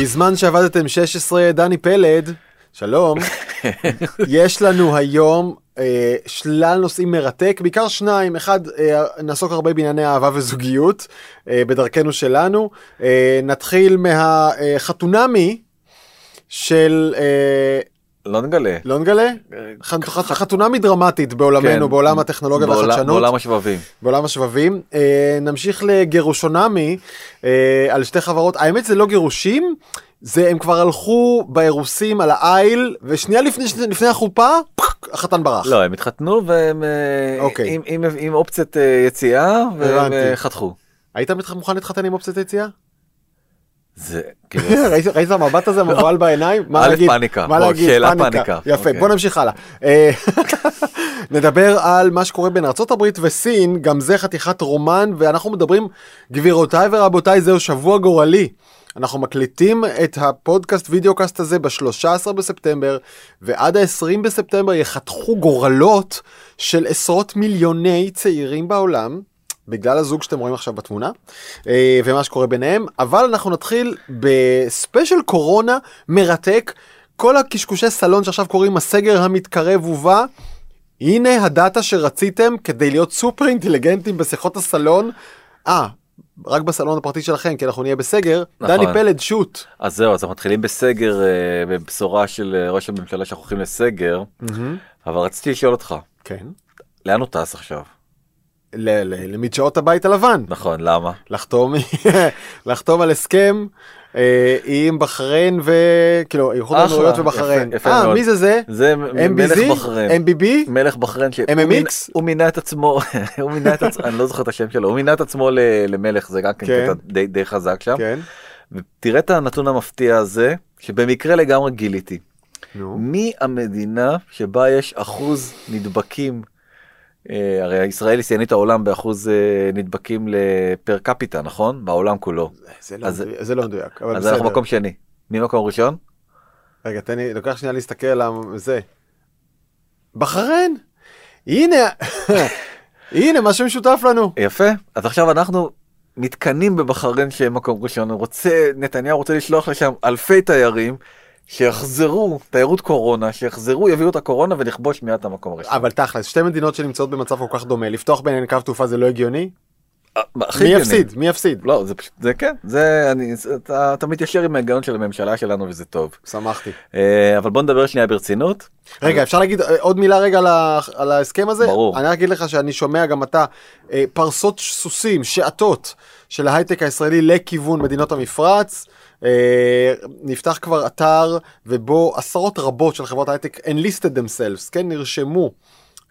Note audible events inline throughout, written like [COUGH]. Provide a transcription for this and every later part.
בזמן שעבדתם 16, דני פלד, שלום, יש לנו היום אה, שלל נושאים מרתק, בעיקר שניים, אחד, אה, נעסוק הרבה בענייני אהבה וזוגיות, אה, בדרכנו שלנו. אה, נתחיל מהחתונמי של... אה, לא נגלה. לא נגלה? ח- ח- חתונמי דרמטית בעולמנו, כן. בעולם הטכנולוגיה בעולם- והחדשנות. בעולם השבבים. בעולם השבבים. אה, נמשיך לגירושונמי אה, על שתי חברות. האמת זה לא גירושים, זה הם כבר הלכו באירוסים על העיל, ושנייה לפני, לפני החופה, החתן ברח. לא, הם התחתנו והם אה, אוקיי. עם- עם- עם אופציית אה, יציאה והם. אה, חתכו. היית מוכן להתחתן עם אופציית יציאה? זה [LAUGHS] כאילו, ראית המבט הזה מבוהל בעיניים? מה להגיד? פאניקה. מה להגיד? שאלה פאניקה. יפה, אוקיי. בוא נמשיך הלאה. אה, [LAUGHS] נדבר על מה שקורה בין ארה"ב וסין, גם זה חתיכת רומן, ואנחנו מדברים, גבירותיי ורבותיי, זהו שבוע גורלי. אנחנו מקליטים את הפודקאסט וידאו קאסט הזה ב-13 בספטמבר, ועד ה-20 בספטמבר יחתכו גורלות של עשרות מיליוני צעירים בעולם. בגלל הזוג שאתם רואים עכשיו בתמונה אה, ומה שקורה ביניהם אבל אנחנו נתחיל ב special קורונה מרתק כל הקשקושי סלון שעכשיו קוראים הסגר המתקרב ובא. הנה ה data שרציתם כדי להיות סופר אינטליגנטים בשיחות הסלון. אה, רק בסלון הפרטי שלכם כי אנחנו נהיה בסגר. נכון. דני פלד שוט. אז זהו, אז אנחנו מתחילים בסגר, אה, בבשורה של אה, ראש הממשלה שאנחנו הולכים לסגר, אבל רציתי לשאול אותך, כן. לאן הוא טס עכשיו? למדשאות הבית הלבן. נכון, למה? לחתום [LAUGHS] לחתום על הסכם אה, עם בחריין וכאילו איחוד האמירויות ובחריין. אה. מי זה זה? זה מ- מלך MBZ? בחריין. MBB? מלך בחריין, ש- MMX? הוא מינה- את עצמו, [LAUGHS] הוא מינה את עצמו, אני לא זוכר את השם שלו, הוא מינה את עצמו ל- למלך, זה גם כן כן. די- די חזק שם. כן. ותראה את הנתון המפתיע הזה, שבמקרה לגמרי גיליתי. נו. מי המדינה שבה יש אחוז נדבקים, הרי ישראל היא שיאנית העולם באחוז אה, נדבקים לפר קפיטה, נכון? בעולם כולו. זה לא אז- זה לא מדויק. אבל אז אנחנו בסדר. מקום שני. מי מקום ראשון? רגע תן לי לוקח שנייה להסתכל על זה. בחריין. הנה [LAUGHS] הנה משהו משותף לנו. יפה. אז עכשיו אנחנו מתקנאים בבחריין שהם מקום ראשון. רוצה, נתניהו רוצה לשלוח לשם אלפי תיירים. שיחזרו, תיירות קורונה, שיחזרו, יביאו את הקורונה ונכבוש מיד את המקום הראשון. אבל תכלס שתי מדינות שנמצאות במצב כל כך דומה לפתוח ביניהן קו תעופה זה לא הגיוני? מי. יפסיד? מי יפסיד? לא, זה פשוט, זה כן, זה, אני, אתה, אתה מתיישר עם ההיגיון של הממשלה שלנו וזה טוב. שמחתי. אה, אבל בוא נדבר שנייה ברצינות. רגע אפשר להגיד אה, עוד מילה רגע על ההסכם הזה? ברור. אני רק אגיד לך שאני שומע גם אתה אה, פרסות סוסים שעטות של ההייטק הישראלי לכיוון מדינות המפרץ. נפתח כבר אתר ובו עשרות רבות של חברות הייטק enlisted themselves כן נרשמו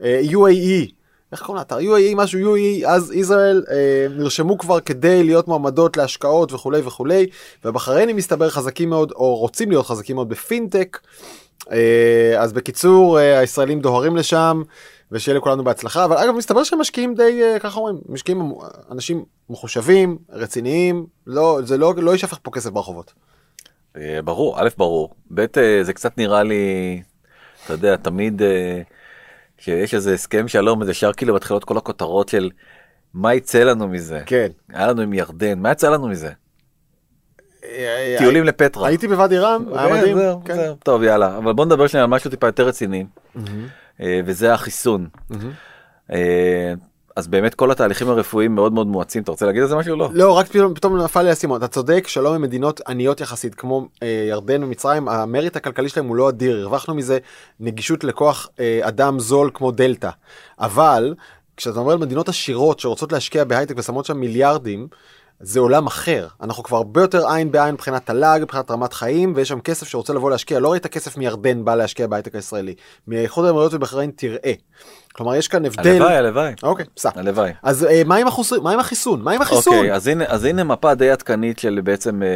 UAE. איך קוראים לאתר? UAE משהו UAE אז ישראל אה, נרשמו כבר כדי להיות מועמדות להשקעות וכולי וכולי ובחריינים מסתבר חזקים מאוד או רוצים להיות חזקים מאוד בפינטק אה, אז בקיצור אה, הישראלים דוהרים לשם ושיהיה לכולנו בהצלחה אבל אגב מסתבר שהם משקיעים די אה, ככה אומרים משקיעים אנשים מחושבים רציניים לא זה לא לא יישפך פה כסף ברחובות. אה, ברור, א' ברור, ב' אה, זה קצת נראה לי, אתה יודע, תמיד אה, כשיש איזה הסכם שלום, אז ישר כאילו מתחילות כל הכותרות של מה יצא לנו מזה. כן. היה לנו עם ירדן, מה יצא לנו מזה? אה, טיולים לפטרה. הייתי בוואדי רם היה כן, מדהים. זהו, כן. טוב יאללה, אבל בוא נדבר שנייה על משהו טיפה יותר רציני, אה, וזה החיסון. אז באמת כל התהליכים הרפואיים מאוד מאוד מואצים, אתה רוצה להגיד על זה משהו? לא? לא רק פתאום, פתאום נפל לי האסימון אתה צודק שלום עם מדינות עניות יחסית כמו אה, ירדן ומצרים המריט הכלכלי שלהם הוא לא אדיר. הרווחנו מזה נגישות לכוח אה, אדם זול כמו דלתא. אבל כשאתה אומר על מדינות עשירות שרוצות להשקיע בהייטק ושמות שם מיליארדים. זה עולם אחר. אנחנו כבר הרבה יותר עין בעין מבחינת תל"ג מבחינת רמת חיים ויש שם כסף שרוצה לבוא להשקיע. לא ראית כסף מירדן בא להשקיע בהייטק הישראלי. מאיחוד האמירויות ובחריין תראה. כלומר יש כאן הבדל. הלוואי, הלוואי, אוקיי, בסדר. הלוואי. אז אה, מה עם החוס- מה עם החיסון? מה עם החיסון? אוקיי, אז הנה, אז הנה מפה די עדכנית של בעצם אה,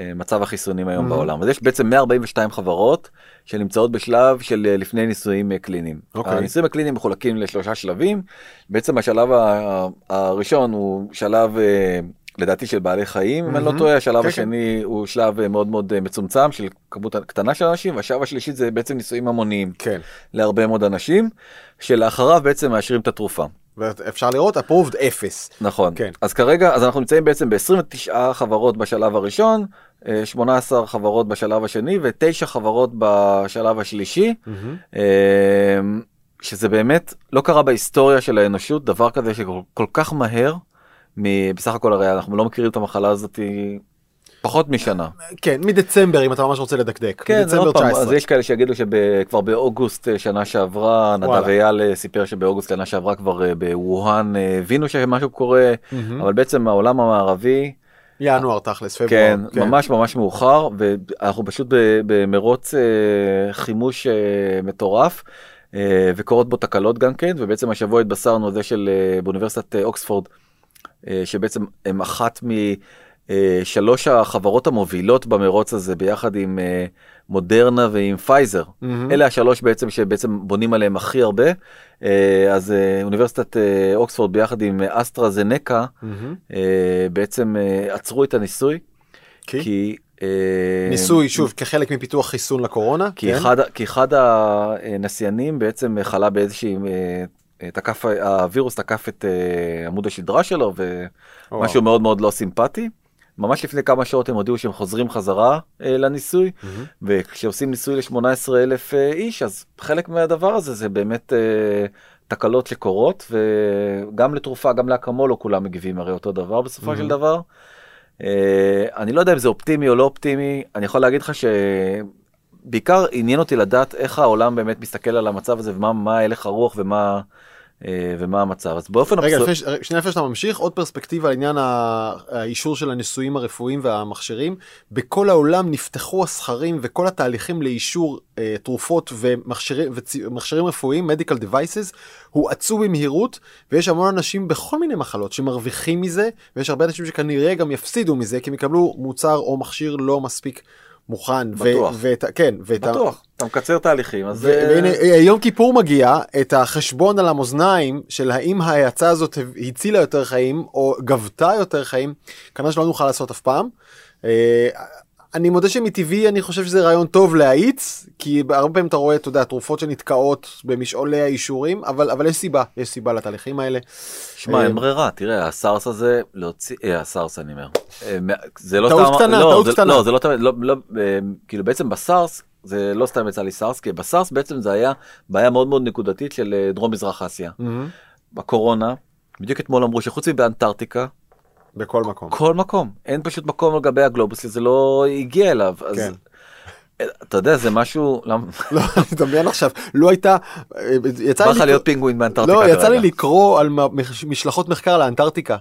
אה, מצב החיסונים היום Mhm. בעולם. אז יש בעצם 142 חברות שנמצאות בשלב של אה, לפני ניסויים אה, קליניים. אוקיי. הניסויים הקליניים מחולקים לשלושה שלבים. בעצם השלב ה- הראשון הוא שלב אה, לדעתי של בעלי חיים, אם אני לא. טועה, השלב כן, השני הוא שלב אה, מאוד מאוד אה, מצומצם של כמות קטנה של אנשים, והשלב השלישי זה בעצם ניסויים המוניים כן. להרבה מאוד אנשים, שלאחריו בעצם מאשרים את התרופה. ואפשר לראות approved אפס. נכון. כן. אז כרגע, אז אנחנו נמצאים בעצם ב-29 חברות בשלב הראשון, אה, 18 חברות בשלב השני ותשע חברות בשלב השלישי. אה, שזה באמת לא קרה בהיסטוריה של האנושות, דבר כזה שכל כל כך מהר, בסך הכל הרי אנחנו לא מכירים את המחלה הזאת פחות משנה. כן, מדצמבר אם אתה ממש רוצה לדקדק. כן, מדצמבר עוד פעם, 19. אז יש כאלה שיגידו שכבר באוגוסט אה, שנה שעברה, נדב. אייל אה, סיפר שבאוגוסט שנה שעברה כבר אה, בווהאן הבינו שמשהו קורה. אבל בעצם העולם המערבי, ינואר תכלס, פברואר. כן, ממש ממש מאוחר, ואנחנו פשוט במרוץ חימוש מטורף. וקורות בו תקלות גם כן ובעצם השבוע התבשרנו זה של באוניברסיטת אוקספורד שבעצם הם אחת משלוש החברות המובילות במרוץ הזה ביחד עם אה, מודרנה ועם פייזר. מהמם. אלה השלוש בעצם שבעצם בונים עליהם הכי הרבה. אה, אז אה, אוניברסיטת אה, אוקספורד ביחד עם אה, אסטרה זנקה. אה, בעצם אה, עצרו את הניסוי. כי? כי אה, ניסוי, שוב, כחלק מפיתוח חיסון לקורונה. כי כן? אחד, כי אחד הנסיינים בעצם חלה באיזושהי, אה, תקף, הווירוס תקף את אה, עמוד השדרה שלו ומשהו מאוד מאוד לא סימפטי. ממש לפני כמה שעות הם הודיעו שהם חוזרים חזרה אה, לניסוי מהמם. וכשעושים ניסוי ל-18 אלף אה, איש אז חלק מהדבר הזה זה באמת אה, תקלות שקורות וגם לתרופה גם לאקמול לא כולם מגיבים הרי אותו דבר בסופו Mhm. של דבר. אה, אני לא יודע אם זה אופטימי או לא אופטימי אני יכול להגיד לך שבעיקר עניין אותי לדעת איך העולם באמת מסתכל על המצב הזה ומה מה הלך הרוח ומה אה, ומה המצב אז באופן רגע, אבסור- לפני, שנייה לפני שאתה ממשיך, עוד פרספקטיבה על עניין האישור של הניסויים הרפואיים והמכשירים. בכל העולם נפתחו הסכרים וכל התהליכים לאישור אה, תרופות ומכשירים, ומכשירים רפואיים, medical devices, הואצו במהירות, ויש המון אנשים בכל מיני מחלות שמרוויחים מזה, ויש הרבה אנשים שכנראה גם יפסידו מזה, כי הם יקבלו מוצר או מכשיר לא מספיק מוכן. ו- בטוח. ואת, כן, ואת ה- בטוח אתה מקצר תהליכים אז ו- אה, והנה אה, יום כיפור מגיע את החשבון על המאזניים של האם ההאצה הזאת הצילה יותר חיים או גבתה יותר חיים כנראה שלא נוכל לעשות אף פעם. אני מודה שמטבעי אני חושב שזה רעיון טוב להאיץ כי הרבה פעמים אתה רואה אתה יודע תרופות שנתקעות במשעולי האישורים אבל אבל יש סיבה יש סיבה לתהליכים האלה. שמע, אה, אין ברירה, תראה, הסארס הזה, להוציא, אה, הסארס אני אומר. אה, זה לא טעות קטנה, לא, טעות קטנה. לא, זה לא תמיד, לא, לא, כאילו בעצם בסארס, זה לא סתם יצא לי סארס, כי בסארס בעצם זה היה בעיה מאוד מאוד נקודתית של דרום מזרח אסיה. בקורונה, בדיוק אתמול אמרו שחוץ מבאנטארקטיקה, בכל מקום. כל מקום, אין פשוט מקום על גבי הגלובוס שזה לא הגיע אליו. אז כן. אתה יודע, זה משהו, למה- לא, אני מדמיין עכשיו לא הייתה יצא לי לך להיות פינגווין באנטארקטיקה לא, יצא לי. לקרוא על משלחות מחקר לאנטארקטיקה.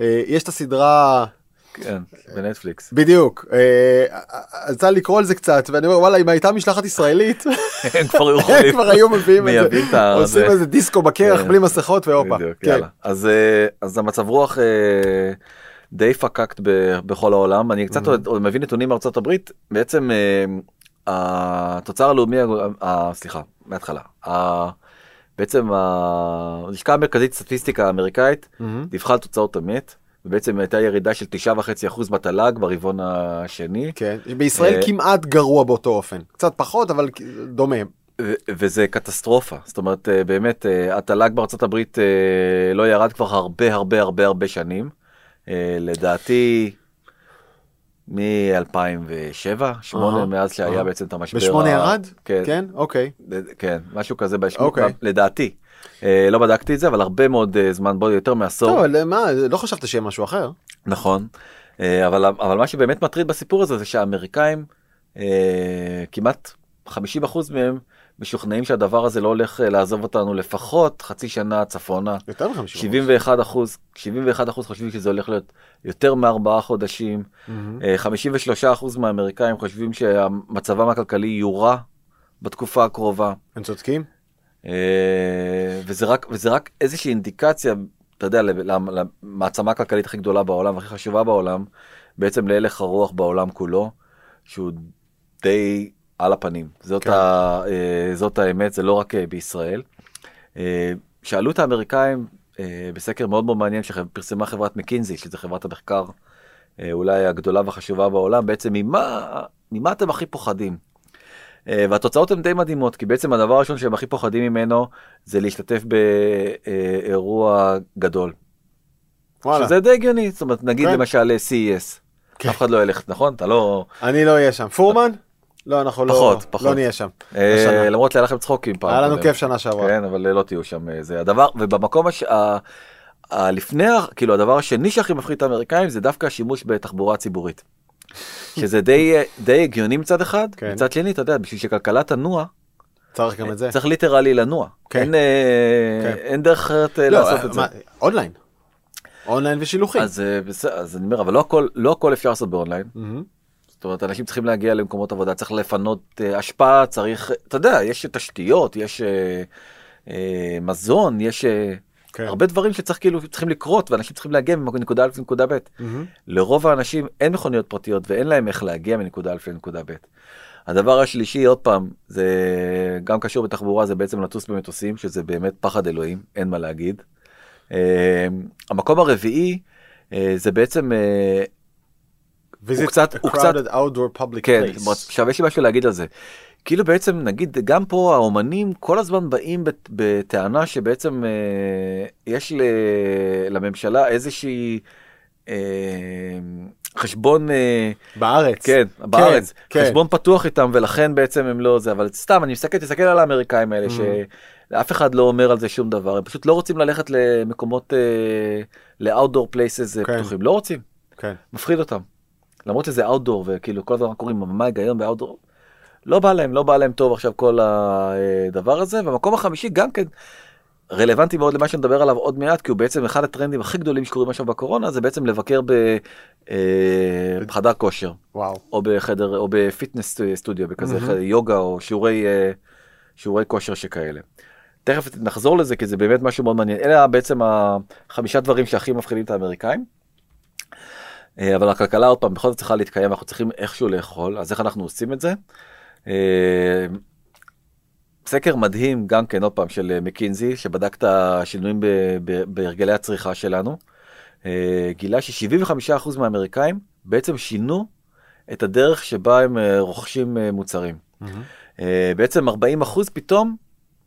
אה, יש את הסדרה, כן, בנטפליקס. בדיוק, אה, יצא לי לקרוא על זה קצת, ואני אומר וואלה אם הייתה משלחת ישראלית, [LAUGHS] הם כבר היו הם יכולים. כבר היו מביאים את זה, עושים זה. איזה דיסקו בקרח כן. בלי מסכות והופה. כן. אז אה, אז המצב רוח אה, די פקקט בכל העולם אני קצת מביא נתונים מארצות הברית בעצם אה, התוצר הלאומי סליחה מההתחלה בעצם הלשכה המרכזית סטטיסטיקה האמריקאית. דיווחה על תוצאות אמת ובעצם הייתה ירידה של 9.5% בתל"ג ברבעון השני כן, בישראל אה, כמעט גרוע באותו אופן, קצת פחות אבל דומה. וזה קטסטרופה זאת אומרת אה, באמת אה, התל"ג בארצות הברית לא ירד כבר הרבה הרבה הרבה הרבה שנים לדעתי מ-2007 8 אהה, מאז שהיה אהה. בעצם את המשבר בשמונה ה- ירד? כן, כן, אוקיי. כן משהו כזה בשמונה אוקיי. לדעתי לא בדקתי את זה אבל הרבה מאוד אה, זמן בו יותר מעשור טוב, אבל מה, לא חשבת שיהיה משהו אחר? נכון אה, אבל אבל מה שבאמת מטריד בסיפור הזה זה שהאמריקאים אה, כמעט 50% מהם משוכנעים שהדבר הזה לא הולך אה, לעזוב אותנו לפחות חצי שנה צפונה. יותר מ-50. 71 אחוז, 71 אחוז חושבים שזה הולך להיות יותר מארבעה חודשים. אה, 53 אחוז מהאמריקאים חושבים שמצבם הכלכלי יורע בתקופה הקרובה, הם צודקים? אה, וזה רק, וזה רק איזושהי אינדיקציה, אתה יודע, למ- למעצמה הכלכלית הכי גדולה בעולם והכי חשובה בעולם, בעצם להלך הרוח בעולם כולו, שהוא די על הפנים. זאת, כן. ה, אה, זאת האמת, זה לא רק אה, בישראל. שאלו את האמריקאים בסקר מאוד מאוד מעניין שפרסמה חברת מקינזי, שזה חברת המחקר אולי הגדולה והחשובה בעולם, בעצם ממה, ממה אתם הכי פוחדים? אה, והתוצאות הן די מדהימות, כי בעצם הדבר הראשון שהם הכי פוחדים ממנו זה להשתתף באירוע גדול. וואלה. שזה די הגיוני, זאת אומרת נגיד כן. למשל CES. כן. אף אחד לא ילך, נכון? אתה לא... אני לא אהיה שם. פורמן? לא, אנחנו לא, פחות, פחות. לא נהיה שם. אה. למרות שהיה לכם צחוקים פעם. היה לנו. כיף שנה שעברה. כן, אבל לא תהיו שם. אה, זה הדבר, ובמקום הש... ה... ה... לפני, כאילו הדבר השני שהכי מפחיד את האמריקאים זה דווקא השימוש בתחבורה ציבורית. שזה די, אה, די הגיוני מצד אחד, כן. מצד שני, אתה יודע, בשביל שהכלכלה תנוע, צריך גם את זה. צריך literally לנוע. כן. אין, אה, כן. אין דרך אחרת אה, לא, לעשות את זה. מה, online. online ושילוחים. אז אה, אז אני אומר, אבל לא הכל, לא הכל אפשר לעשות באונליין. מהמם. זאת אומרת, אנשים צריכים להגיע למקומות עבודה, צריך לפנות אה, אשפה, צריך, אתה יודע, יש תשתיות, יש אה, אה, מזון, יש אה, כן. הרבה דברים שצריך כאילו, צריכים לקרות, ואנשים צריכים להגיע מנקודה א' לנקודה ב'. מהמם. לרוב האנשים אין מכוניות פרטיות ואין להם איך להגיע מנקודה א' לנקודה ב'. הדבר השלישי, עוד פעם, זה גם קשור בתחבורה, זה בעצם לטוס במטוסים, שזה באמת פחד אלוהים, אין מה להגיד. אה, המקום הרביעי, אה, זה בעצם אה, Visit קצת- הוא קצת- כן. עכשיו יש לי משהו להגיד על זה. כאילו בעצם נגיד גם פה האומנים כל הזמן באים בת- בטענה שבעצם אה, יש ל, לממשלה איזושהי אה, חשבון אה, בארץ. כן בארץ כן. חשבון פתוח איתם ולכן בעצם הם לא זה אבל סתם אני מסתכל תסתכל על האמריקאים האלה Mm. שאף אחד לא אומר על זה שום דבר הם פשוט לא רוצים ללכת למקומות אה, places אה, כן. פתוחים לא רוצים. כן. מפחיד אותם. למרות שזה אאוטדור וכאילו כל הזמן קוראים מה ההיגיון באאוטדור. לא בא להם לא בא להם טוב עכשיו כל הדבר הזה והמקום החמישי גם כן רלוונטי מאוד למה שנדבר עליו עוד מעט כי הוא בעצם אחד הטרנדים הכי גדולים שקורים עכשיו בקורונה זה בעצם לבקר ב- אה, בחדר כושר וואו. או בחדר או בפיטנס סטודיו בכזה. חדר יוגה או שיעורי אה, שיעורי כושר שכאלה. תכף נחזור לזה כי זה באמת משהו מאוד מעניין אלה בעצם החמישה דברים שהכי מפחידים את האמריקאים. אה, אבל הכלכלה עוד פעם בכל זאת צריכה להתקיים אנחנו צריכים איכשהו לאכול אז איך אנחנו עושים את זה. אה, סקר מדהים גם כן עוד פעם של אה, מקינזי שבדק את השינויים בהרגלי הצריכה שלנו. אה, גילה ש-75% מהאמריקאים בעצם שינו את הדרך שבה הם רוכשים מוצרים. אה, בעצם 40% פתאום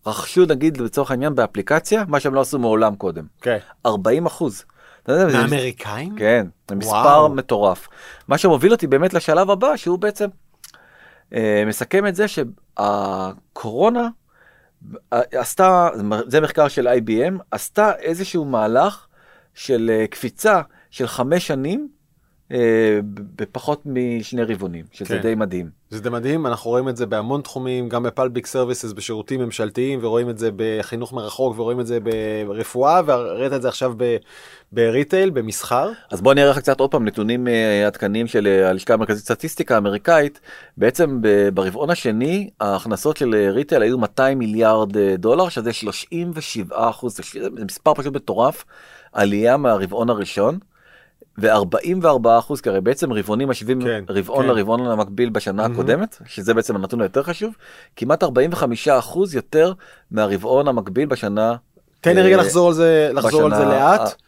רכשו נגיד לצורך העניין באפליקציה מה שהם לא עשו מעולם קודם. כן. 40 יודע, זה- מהאמריקאים? כן, זה מספר. מטורף. מה שמוביל אותי באמת לשלב הבא שהוא בעצם מסכם את זה שהקורונה אה, עשתה, זה מחקר של IBM, עשתה איזשהו מהלך של אה, קפיצה של חמש שנים אה, בפחות משני רבעונים, שזה כן. די מדהים. זה די מדהים, אנחנו רואים את זה בהמון תחומים, גם ב public services, בשירותים ממשלתיים, ורואים את זה בחינוך מרחוק, ורואים את זה ברפואה, וראית את זה עכשיו ב- ב retail, במסחר. אז בוא נראה לך קצת עוד פעם נתונים אה, עדכניים של אה, הלשכה המרכזית לסטטיסטיקה האמריקאית. בעצם ברבעון השני ההכנסות של אה, retail היו 200 מיליארד אה, דולר שזה 37 אחוז, זה מספר פשוט מטורף, עלייה מהרבעון הראשון. ו-44 אחוז, כי הרי בעצם רבעונים משווים כן, רבעון כן. לרבעון המקביל בשנה מהמם. הקודמת, שזה בעצם הנתון היותר חשוב, כמעט 45 אחוז יותר מהרבעון המקביל בשנה. תן לי רגע אה, לחזור על זה, לחזור על זה לאט.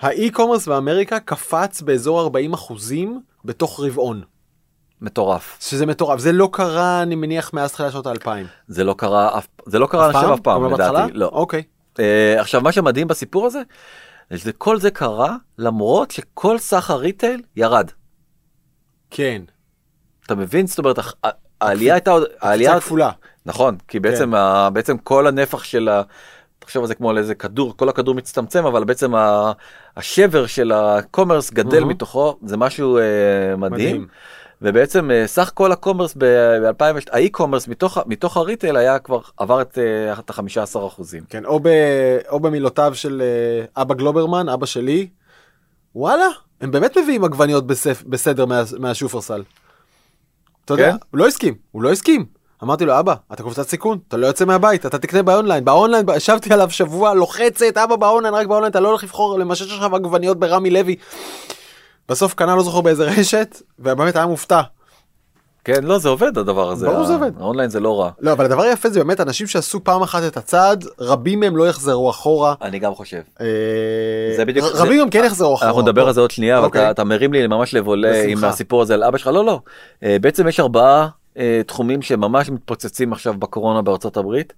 האי-קומרס באמריקה קפץ באזור 40 אחוזים בתוך רבעון, מטורף. שזה מטורף, זה לא קרה אני מניח מאז תחילת שנות האלפיים. זה לא קרה אף זה לא קרה אף פעם גם בהתחלה? לדעתי לא אוקיי. אה, עכשיו מה שמדהים בסיפור הזה שכל זה קרה למרות שכל סך הריטייל ירד כן. אתה מבין זאת אומרת העלייה הייתה עוד העלייה כפולה. נכון כי בעצם ה- בעצם כל הנפח של ה... תחשוב על זה כמו על איזה כדור כל הכדור מצטמצם אבל בעצם ה- השבר של הקומרס גדל מהמם. מתוכו זה משהו אה, מדהים. מדהים. ובעצם אה, סך כל ה commerce ב-2000 ה e-commerce מתוך, מתוך ה retail היה כבר עבר את אה, את ה-15 אחוזים. כן, או, ב, או במילותיו של אה, אבא גלוברמן, אבא שלי, וואלה, הם באמת מביאים עגבניות בסדר מה, מהשופרסל. אתה יודע, כן? הוא לא הסכים, הוא לא הסכים. אמרתי לו, אבא, אתה קבוצת סיכון, אתה לא יוצא מהבית, אתה תקנה ב online, ב online, ישבתי עליו שבוע, לוחצת, אבא באונליין, רק באונליין, אתה לא הולך לבחור, למשש עכשיו עגבניות ברמי לוי. בסוף קנה, לא זוכר באיזה רשת, ובאמת היה מופתע. כן, לא, זה עובד הדבר הזה. ברור זה עובד. האונליין זה לא רע. לא, אבל הדבר היפה זה באמת אנשים שעשו פעם אחת את הצעד, רבים מהם לא יחזרו אחורה. אני גם חושב. אה, זה בדיוק- רבים גם כן יחזרו אחורה. אנחנו נדבר על זה עוד שנייה, אבל אוקיי. אתה- מרים לי ממש לב עולה עם. הסיפור הזה על אבא שלך. לא, לא. אה, בעצם יש ארבעה אה, תחומים שממש מתפוצצים עכשיו בקורונה בארצות הברית.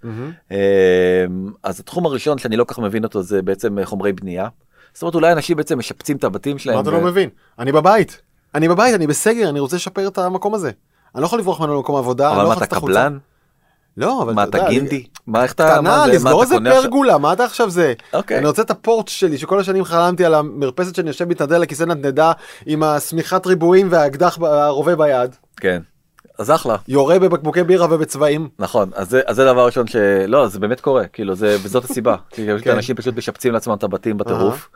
אה, אז התחום הראשון שאני לא כל כך מבין אותו זה בעצם אה, חומרי בנייה. זאת אומרת אולי אנשים בעצם משפצים את הבתים שלהם. מה אתה לא מבין? אני בבית. אני בבית, אני בסגר, אני רוצה לשפר את המקום הזה. אני לא יכול לברוח ממנו למקום עבודה. אבל לא מה אתה. קבלן? לא, אבל מה אתה אתה יודע, גינדי? מה איך אתה... מה קטנה, מה לסגור אתה איזה? פרגולה, מה אתה עכשיו זה? אוקיי. אני רוצה את הפורט שלי, שכל השנים חלמתי על המרפסת שאני יושב מתנדל לכיסא נדנדה עם השמיכת ריבועים והאקדח, הרובה ביד, כן. אז אחלה. יורה בבקבוקי בירה ובצבעים. נכון אז זה אז זה דבר ראשון שלא זה באמת קורה כאילו זה וזאת הסיבה [LAUGHS] כי כן. אנשים פשוט משפצים לעצמם את הבתים בטירוף.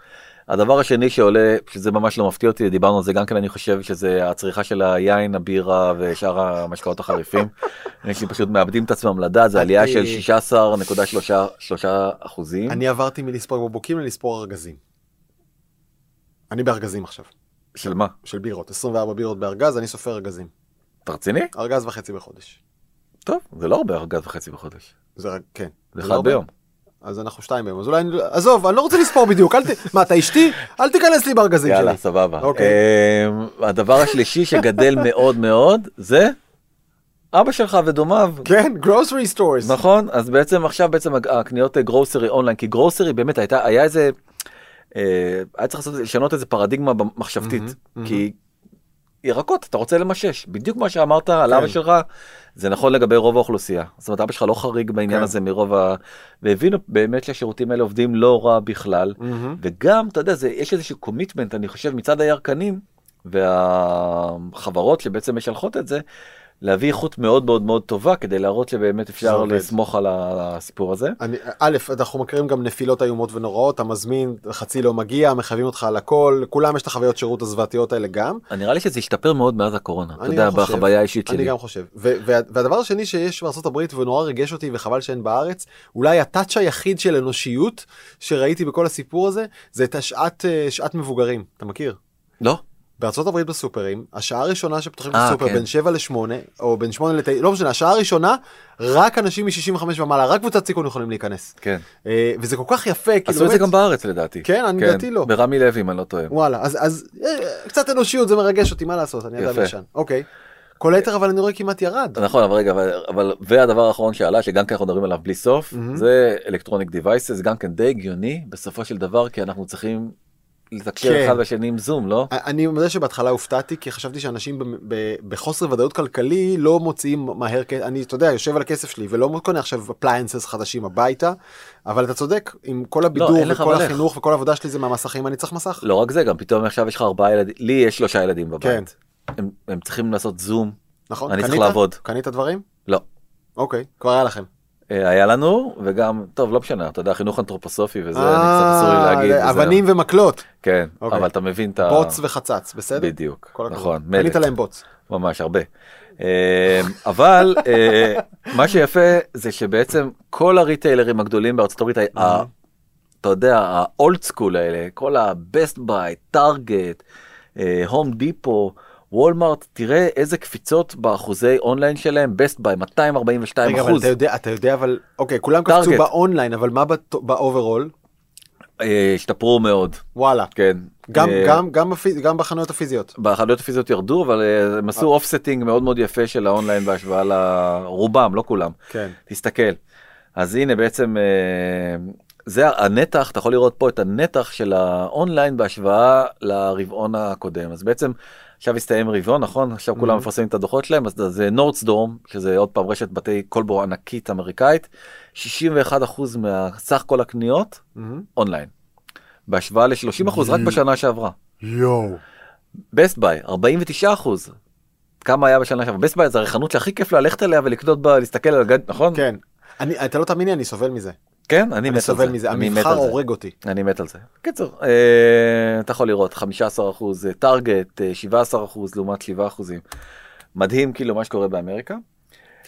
הדבר השני שעולה שזה ממש לא מפתיע אותי דיברנו על זה גם כן אני חושב שזה הצריכה של היין הבירה ושאר המשקאות החריפים. [LAUGHS] אנשים פשוט מאבדים את עצמם לדעת זה עלייה של 16.3 אחוזים. אני עברתי מלספור בקבוקים ללספור ארגזים. אני בארגזים עכשיו, של מה? של בירות, 24 בירות בארגז, אני סופר ארגזים. אתה רציני? ארגז וחצי בחודש. טוב זה לא הרבה ארגז וחצי בחודש. זה רק, כן. זה לא אחד הרבה. ביום. אז אנחנו שתיים ביום, אז אולי, אני- עזוב, אני לא רוצה לספור בדיוק, אל ת... מה, אתה אשתי? אל תיכנס לי בארגזים שלי. יאללה סבבה. אוקיי. אמ, הדבר השלישי שגדל מאוד מאוד זה אבא שלך ודומיו. כן, grocery stores. נכון אז בעצם עכשיו בעצם הקניות גרוסרי אונליין כי גרוסרי באמת הייתה היה איזה אה, היה צריך לשנות איזה פרדיגמה מחשבתית מהמם, מהמם. כי ירקות אתה רוצה למשש בדיוק מה שאמרת על כן. אבא שלך זה נכון לגבי רוב האוכלוסייה זאת אומרת אבא שלך לא חריג בעניין כן. הזה מרוב ה... והבינו באמת שהשירותים האלה עובדים לא רע בכלל. וגם אתה יודע זה יש איזשהו קומיטמנט אני חושב מצד הירקנים והחברות שבעצם משלחות את זה להביא איכות מאוד מאוד מאוד טובה כדי להראות שבאמת אפשר. לסמוך על הסיפור הזה. אני, א', אנחנו מכירים גם נפילות איומות ונוראות, אתה מזמין, חצי לא מגיע, מחייבים אותך על הכל, כולם יש את החוויות שירות הזוועתיות האלה גם. נראה לי שזה השתפר מאוד מאז הקורונה אתה אני יודע. בחוויה האישית אני שלי. גם חושב. והדבר השני שיש הברית ונורא ריגש אותי וחבל שאין בארץ, אולי הטאץ' היחיד של אנושיות שראיתי בכל הסיפור הזה, זה את השעת אה, מבוגרים, אתה מכיר? לא? בארצות הברית בסופרים, השעה הראשונה שפתוחים אה, בסופר כן. בין 7 ל-8, או בין 8 ל-9, לא משנה, השעה הראשונה, רק אנשים מ-65 ומעלה, רק קבוצת סיכון יכולים להיכנס. כן. אה, וזה כל כך יפה, כאילו עשו את זה גם בארץ לדעתי. כן, אני לדעתי לא. ברמי לוי אם אני לא טועה. וואלה, אז, אז אה, קצת אנושיות זה מרגש אותי, מה לעשות, אני אדם. ישן. אוקיי. כל היתר אבל אני רואה כמעט ירד. נכון אבל רגע אבל, אבל והדבר האחרון שעלה שגם כן אנחנו מדברים עליו בלי סוף מהמם. זה electronic devices גם כן די הגיוני בסופו של דבר כי אנחנו צריכים לתקשר כן. אחד בשני עם זום לא? אני מודה שבהתחלה הופתעתי כי חשבתי שאנשים ב- ב- בחוסר ודאות כלכלי לא מוציאים מהר אני אתה יודע יושב על הכסף שלי ולא קונה עכשיו appliances חדשים הביתה אבל אתה צודק עם כל הבידור לא, אין לך וכל. החינוך וכל העבודה שלי זה מהמסכים אני צריך מסך. לא רק זה גם פתאום עכשיו יש לך ארבעה ילדים לי יש שלושה ילדים בבית. כן. הם, הם צריכים לעשות זום נכון? אני צריך קנית? לעבוד. קנית דברים? לא. אוקיי כבר היה לכם. אה, היה לנו וגם טוב לא משנה אתה יודע חינוך אנתרופוסופי וזה אני קצת אה, אסור לי להגיד. אבנים ומקלות כן אוקיי. אבל אתה מבין את ה... בוץ וחצץ בסדר? בדיוק. נכון קנית מלט. להם בוץ. ממש הרבה. אה, אבל מה שיפה זה שבעצם כל הריטיילרים הגדולים בארצות הברית, אתה יודע, ה old school האלה, כל ה-Best Buy, טארגט, הום דיפו, וולמארט, תראה איזה קפיצות באחוזי אונליין שלהם, Best Buy 242 רגע אחוז, אתה יודע אתה יודע אבל אוקיי כולם קפצו Target. באונליין אבל מה ב overall? אה, השתפרו מאוד, וואלה. כן. גם, אה, גם, גם, בפי- גם בחנויות הפיזיות. בחנויות הפיזיות ירדו, אבל אה, הם עשו offsetting מאוד מאוד יפה של האונליין בהשוואה לרובם, לא כולם. כן. תסתכל. אז הנה בעצם זה הנתח, אתה יכול לראות פה את הנתח של האונליין בהשוואה לרבעון הקודם. אז בעצם עכשיו הסתיים רבעון, נכון? עכשיו כולם Mhm. מפרסמים את הדוחות שלהם, אז זה נורדסטרום, שזה עוד פעם רשת בתי קולבו ענקית אמריקאית, 61% מהסך כל הקניות מהמם. אונליין. בהשוואה ל-30% רק בשנה שעברה. יואו. בסט ביי 49 אחוז. כמה היה בשנה שעברה? בסט ביי זה הרי חנות שהכי כיף ללכת אליה ולקנות בה להסתכל על הגאדג'טים נכון? כן. אני, אתה לא תאמין לי, אני סובל מזה. כן אני אני מת על סובל זה. מזה. אני מת המבחר על זה. הורג אותי. אני מת על זה. קיצור אה, אתה יכול לראות 15 אחוז טארגט 17 אחוז לעומת 7 אחוזים. מדהים כאילו מה שקורה באמריקה.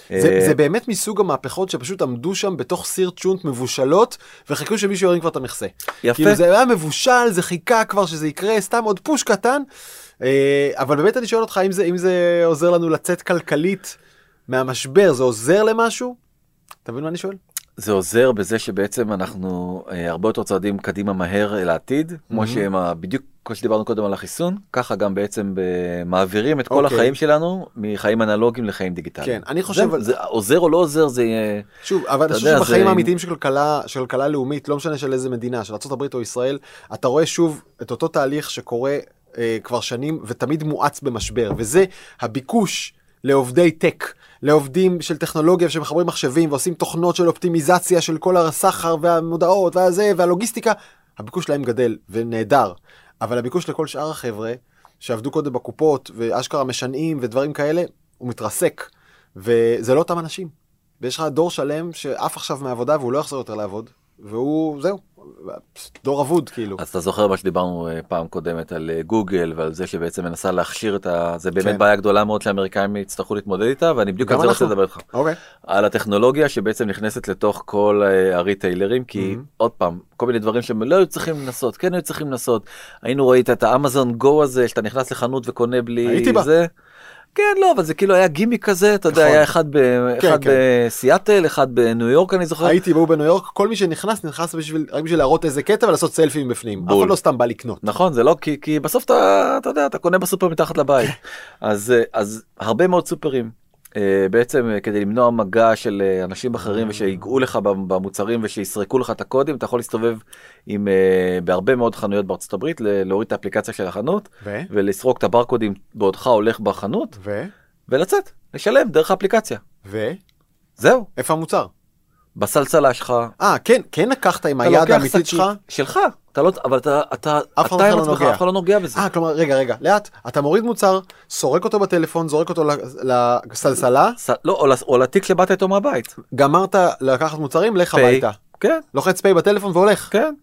זה, אה, זה באמת מסוג המהפכות שפשוט עמדו שם בתוך סיר צ'ונט מבושלות וחיכו שמישהו ירים כבר את המכסה. יפה. כאילו זה היה מבושל, זה חיכה כבר שזה יקרה, סתם עוד פוש קטן. אה, אבל באמת אני שואל אותך אם זה, אם זה עוזר לנו לצאת כלכלית מהמשבר, זה עוזר למשהו? אתה מבין מה אני שואל? זה עוזר בזה שבעצם אנחנו אה, הרבה יותר צועדים קדימה מהר אל העתיד כמו מהמם. שהם ה- בדיוק כמו שדיברנו קודם על החיסון ככה גם בעצם מעבירים את כל אוקיי. החיים שלנו מחיים אנלוגיים לחיים דיגיטליים. כן, אני חושב זה, על- זה עוזר או לא עוזר זה יהיה שוב, אבל אני חושב שבחיים זה- האמיתיים של כלכלה, של כלכלה לאומית, לא משנה של איזה מדינה, של ארה"ב או ישראל, אתה רואה שוב את אותו תהליך שקורה אה, כבר שנים ותמיד מואץ במשבר, וזה הביקוש לעובדי טק, לעובדים של טכנולוגיה שמחברים מחשבים ועושים תוכנות של אופטימיזציה של כל הסחר והמודעות והזה והלוגיסטיקה, הביקוש להם גדל ונהדר, אבל הביקוש לכל שאר החבר'ה שעבדו קודם בקופות ואשכרה משנעים ודברים כאלה, הוא מתרסק, וזה לא אותם אנשים. ויש לך דור שלם שעף עכשיו מעבודה והוא לא יחזור יותר לעבוד, והוא, זהו, דור אבוד כאילו. אז אתה זוכר מה שדיברנו אה, פעם קודמת על אה, גוגל ועל זה שבעצם מנסה להכשיר את ה... זה באמת כן. בעיה גדולה מאוד שהאמריקאים יצטרכו להתמודד איתה ואני בדיוק על זה רוצה. לדבר איתך. אוקיי. על הטכנולוגיה שבעצם נכנסת לתוך כל אה, הריטיילרים כי Mhm. עוד פעם כל מיני דברים שהם לא היו צריכים לנסות כן היו צריכים לנסות היינו רואים את האמזון גו הזה שאתה נכנס לחנות וקונה בלי הייתי בה. כן לא אבל זה כאילו היה גימיק כזה אתה יודע נכון. היה אחד. כן, כן. בסיאטל אחד בניו יורק אני זוכר. הייתי בהוא בניו יורק, כל מי שנכנס, נכנס בשביל, רק בשביל להראות איזה קטע ולעשות סלפים בפנים. אף. אחד לא סתם בא לקנות. נכון זה לא כי כי בסוף אתה יודע אתה קונה בסופר מתחת לבית אז אה, אז הרבה מאוד סופרים בעצם אה, כדי למנוע מגע של אה, אנשים אחרים ושיגעו לך במ- במוצרים ושיסרקו לך את הקודים אתה יכול להסתובב עם אה, בהרבה מאוד חנויות בארצות הברית להוריד את האפליקציה של החנות ו? ולסרוק את הברקודים בעודך הולך בחנות ו? ולצאת לשלם דרך האפליקציה ו? זהו איפה המוצר? בסלסלה שלך. אה, כן, כן לקחת עם היד האמיתית שלך? שלך אתה לא אבל אתה אתה אף אחד אתה עם לא עצמך נוגע. אף אחד לא נוגע בזה. אה, כלומר, רגע, רגע, לאט, אתה מוריד מוצר, סורק אותו בטלפון, זורק אותו לסלסלה, ס- לא, או לתיק שבאת איתו מהבית. גמרת לקחת מוצרים, לך. הביתה. כן, לוחץ פיי בטלפון והולך. כן.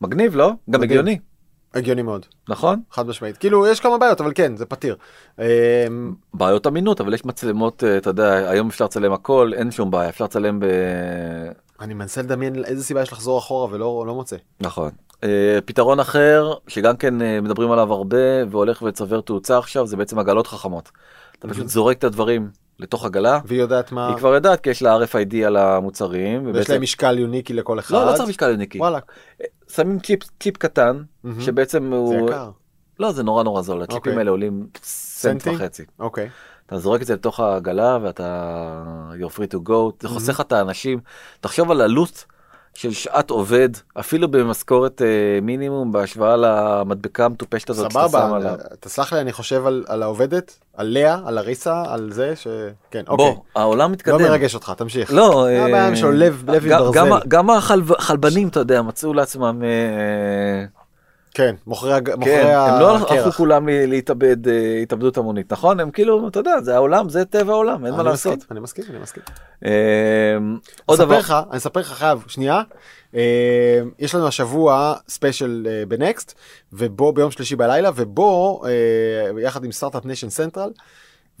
מגניב, לא? גם. הגיוני, הגיוני מאוד, נכון? חד משמעית. כאילו, יש כמה בעיות, אבל כן, זה פתיר. אמ, בעיות אמינות, אבל יש מצלמות, אה, אתה יודע, היום אפשר לצלם הכל, אין שום בעיה, אפשר לצלם ב... אני מנסה לדמיין איזה סיבה יש לחזור אחורה ולא לא מוצא. נכון. אה, פתרון אחר, שגם כן אה, מדברים עליו הרבה והולך וצובר תאוצה עכשיו, זה בעצם עגלות חכמות. אתה פשוט זורק את הדברים לתוך עגלה, והיא יודעת מה... היא כבר יודעת כי יש לה RFID על המוצרים, ויש ובעצם... להם משקל יוניקי לכל אחד. לא, לא צריך משקל יוניקי. וואלה, שמים צ'יפ, צ'יפ קטן, מהמם. שבעצם זה הוא... יקר. לא, זה נורא נורא זול, הצ'יפים אוקיי. האלה עולים סנט? וחצי. אוקיי. אתה זורק את זה לתוך העגלה ואתה you're free to go, זה חוסך לך את האנשים. תחשוב על עלות של שעת עובד, אפילו במשכורת אה, מינימום בהשוואה למדבקה המטופשת הזאת שאתה שם סבבה, עליו. תסלח לי, אני חושב על על העובדת, על לאה, על אריסה, על זה ש... כן, אוקיי. בוא, העולם מתקדם. לא מרגש אותך, תמשיך. לא, אה, הבעיה שלו, לב- לב עם ברזל. גם- גם החלבנים, אתה יודע, מצאו לעצמם, אה, כן, מוכרי הג- כן, מוכרי הם לא הלכו הקרח. כולם להתאבד אה, התאבדות המונית, נכון? הם כאילו, אתה יודע, זה העולם, זה טבע העולם, אין מה לעשות. אני מסכים, אני מסכים. אה, עוד דבר, אני אספר לך חייב, שנייה. אה, יש לנו השבוע special אה, בנקסט, ובו ביום שלישי בלילה, ובו, אה, יחד עם סטארט-אפ ניישן סנטרל,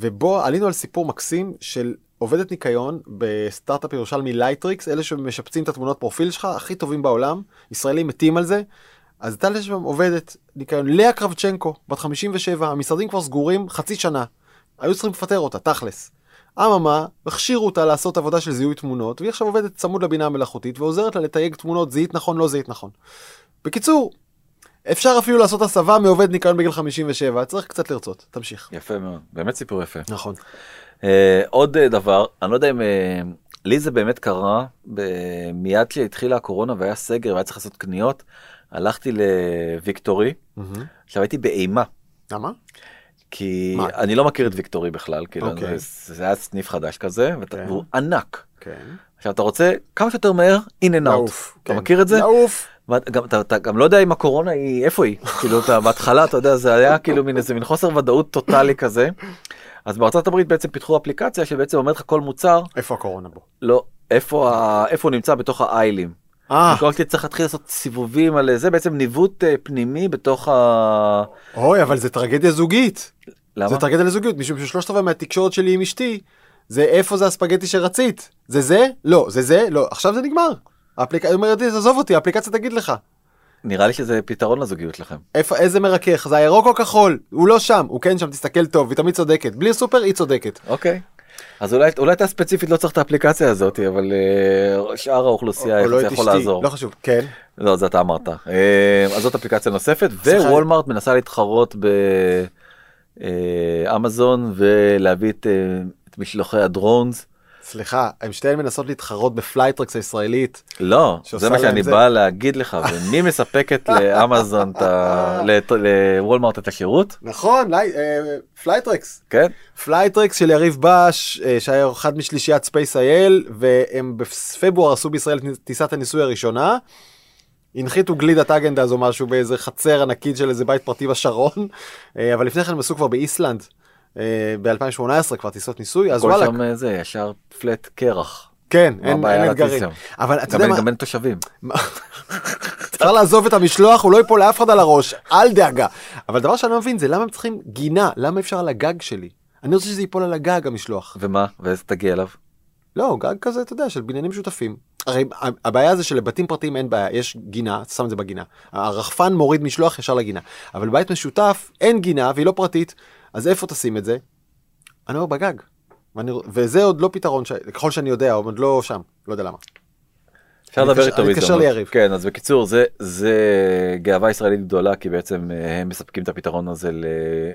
ובו עלינו על סיפור מקסים של עובדת ניקיון בסטארט-אפ ירושלמי לייטריקס, אלה שמשפצים את התמונות פרופיל שלך, הכי טובים בעולם, ישראלים מתים על זה. אז לי שם עובדת ניקיון, לאה קרבצ'נקו, בת 57, המשרדים כבר סגורים חצי שנה. היו צריכים לפטר אותה, תכלס. אממה, הכשירו אותה לעשות עבודה של זיהוי תמונות, והיא עכשיו עובדת צמוד לבינה המלאכותית ועוזרת לה לתייג תמונות זיהית נכון, לא זיהית נכון. בקיצור, אפשר אפילו לעשות הסבה מעובד ניקיון בגיל 57, צריך קצת לרצות, תמשיך. יפה מאוד, באמת סיפור יפה. נכון. אה, עוד אה, דבר, אני לא יודע אם אה, לי זה באמת קרה, ב- מיד כשהתחילה הקורונה והיה סגר והיה צריך לעשות קניות, הלכתי לוויקטורי, עכשיו הייתי באימה, למה? כי מה? אני לא מכיר את ויקטורי בכלל, כאילו אוקיי. זה, זה היה סניף חדש כזה, ואתה- כן. והוא ענק. כן. עכשיו אתה רוצה כמה שיותר מהר, in and out. אתה כן. מכיר את זה? לעוף. גם, אתה, אתה גם לא יודע אם הקורונה היא איפה היא [LAUGHS] כאילו אתה בהתחלה אתה יודע זה היה כאילו מין איזה מין חוסר ודאות טוטאלי כזה. אז בארצות הברית בעצם פיתחו אפליקציה שבעצם אומרת לך כל מוצר איפה הקורונה בו? לא איפה ה- איפה הוא נמצא בתוך האיילים. אה, כל הזמן צריך להתחיל לעשות סיבובים על זה בעצם ניווט אה, פנימי בתוך ה... אוי, אבל זה טרגדיה זוגית. למה? זה טרגדיה לזוגיות, משום ששלושת רבעי מהתקשורת שלי עם אשתי, זה איפה זה הספגטי שרצית. זה זה? לא. זה זה? לא. עכשיו זה נגמר. האפליקציה, אומרת לי, עזוב אותי, האפליקציה תגיד לך. נראה לי שזה פתרון לזוגיות שלכם. איפה, איזה מרכך, זה הירוק או כחול? הוא לא שם, הוא כן שם, תסתכל טוב, היא תמיד צודקת. בלי סוף, היא צודקת. אוקיי. אז אולי אולי אתה ספציפית לא צריך את האפליקציה הזאת אבל אה, שאר האוכלוסייה או לא זה יכול לעזור. לא חשוב. כן. לא, זה אתה אמרת. אה, אז זאת אפליקציה נוספת. ווולמארט מנסה להתחרות באמזון ולהביא את, אה, את משלוחי הדרונס. סליחה, הם שתיהן מנסות להתחרות בפלייטרקס הישראלית. לא, זה מה שאני זה. בא להגיד לך, ומי מספקת לאמזון, [LAUGHS] לוולמרט את השירות? נכון, אה, פלייטרקס. כן? פלייטרקס של יריב בש, אה, שהיה אחד משלישיית ספייס אייל, והם בפברואר עשו בישראל את טיסת הניסוי הראשונה. הנחיתו גלידת אגנדז או משהו באיזה חצר ענקית של איזה בית פרטי בשרון, אה, אבל לפני כן הם עשו כבר באיסלנד, ב-2018 כבר טיסות ניסוי, אז וואלה, שם אה, זה ישר פלט קרח. כן, אין אתגרים. אבל אתה יודע מה, גם אין תושבים. אפשר לעזוב את המשלוח, הוא לא ייפול לאף אחד על הראש, אל דאגה. אבל דבר שאני לא מבין זה למה הם צריכים גינה, למה אפשר על הגג שלי? אני רוצה שזה ייפול על הגג המשלוח. ומה? ואיזה תגיע אליו? לא, גג כזה, אתה יודע, של בניינים משותפים. הרי הבעיה זה שלבתים פרטיים אין בעיה, יש גינה, אתה שם את זה בגינה. הרחפן מוריד משלוח ישר לגינה. אבל בבית משותף אין גינה והיא לא פרטית, אז איפה תשים את זה? אני אומר בגג. ואני, וזה עוד לא פתרון, ש... ככל שאני יודע, עוד לא שם, לא יודע למה. אפשר אני לדבר איתו אני בהזדמנות. ליריב. כן, אז בקיצור, זה- זה גאווה ישראלית גדולה, כי בעצם אה, הם מספקים את הפתרון הזה ל-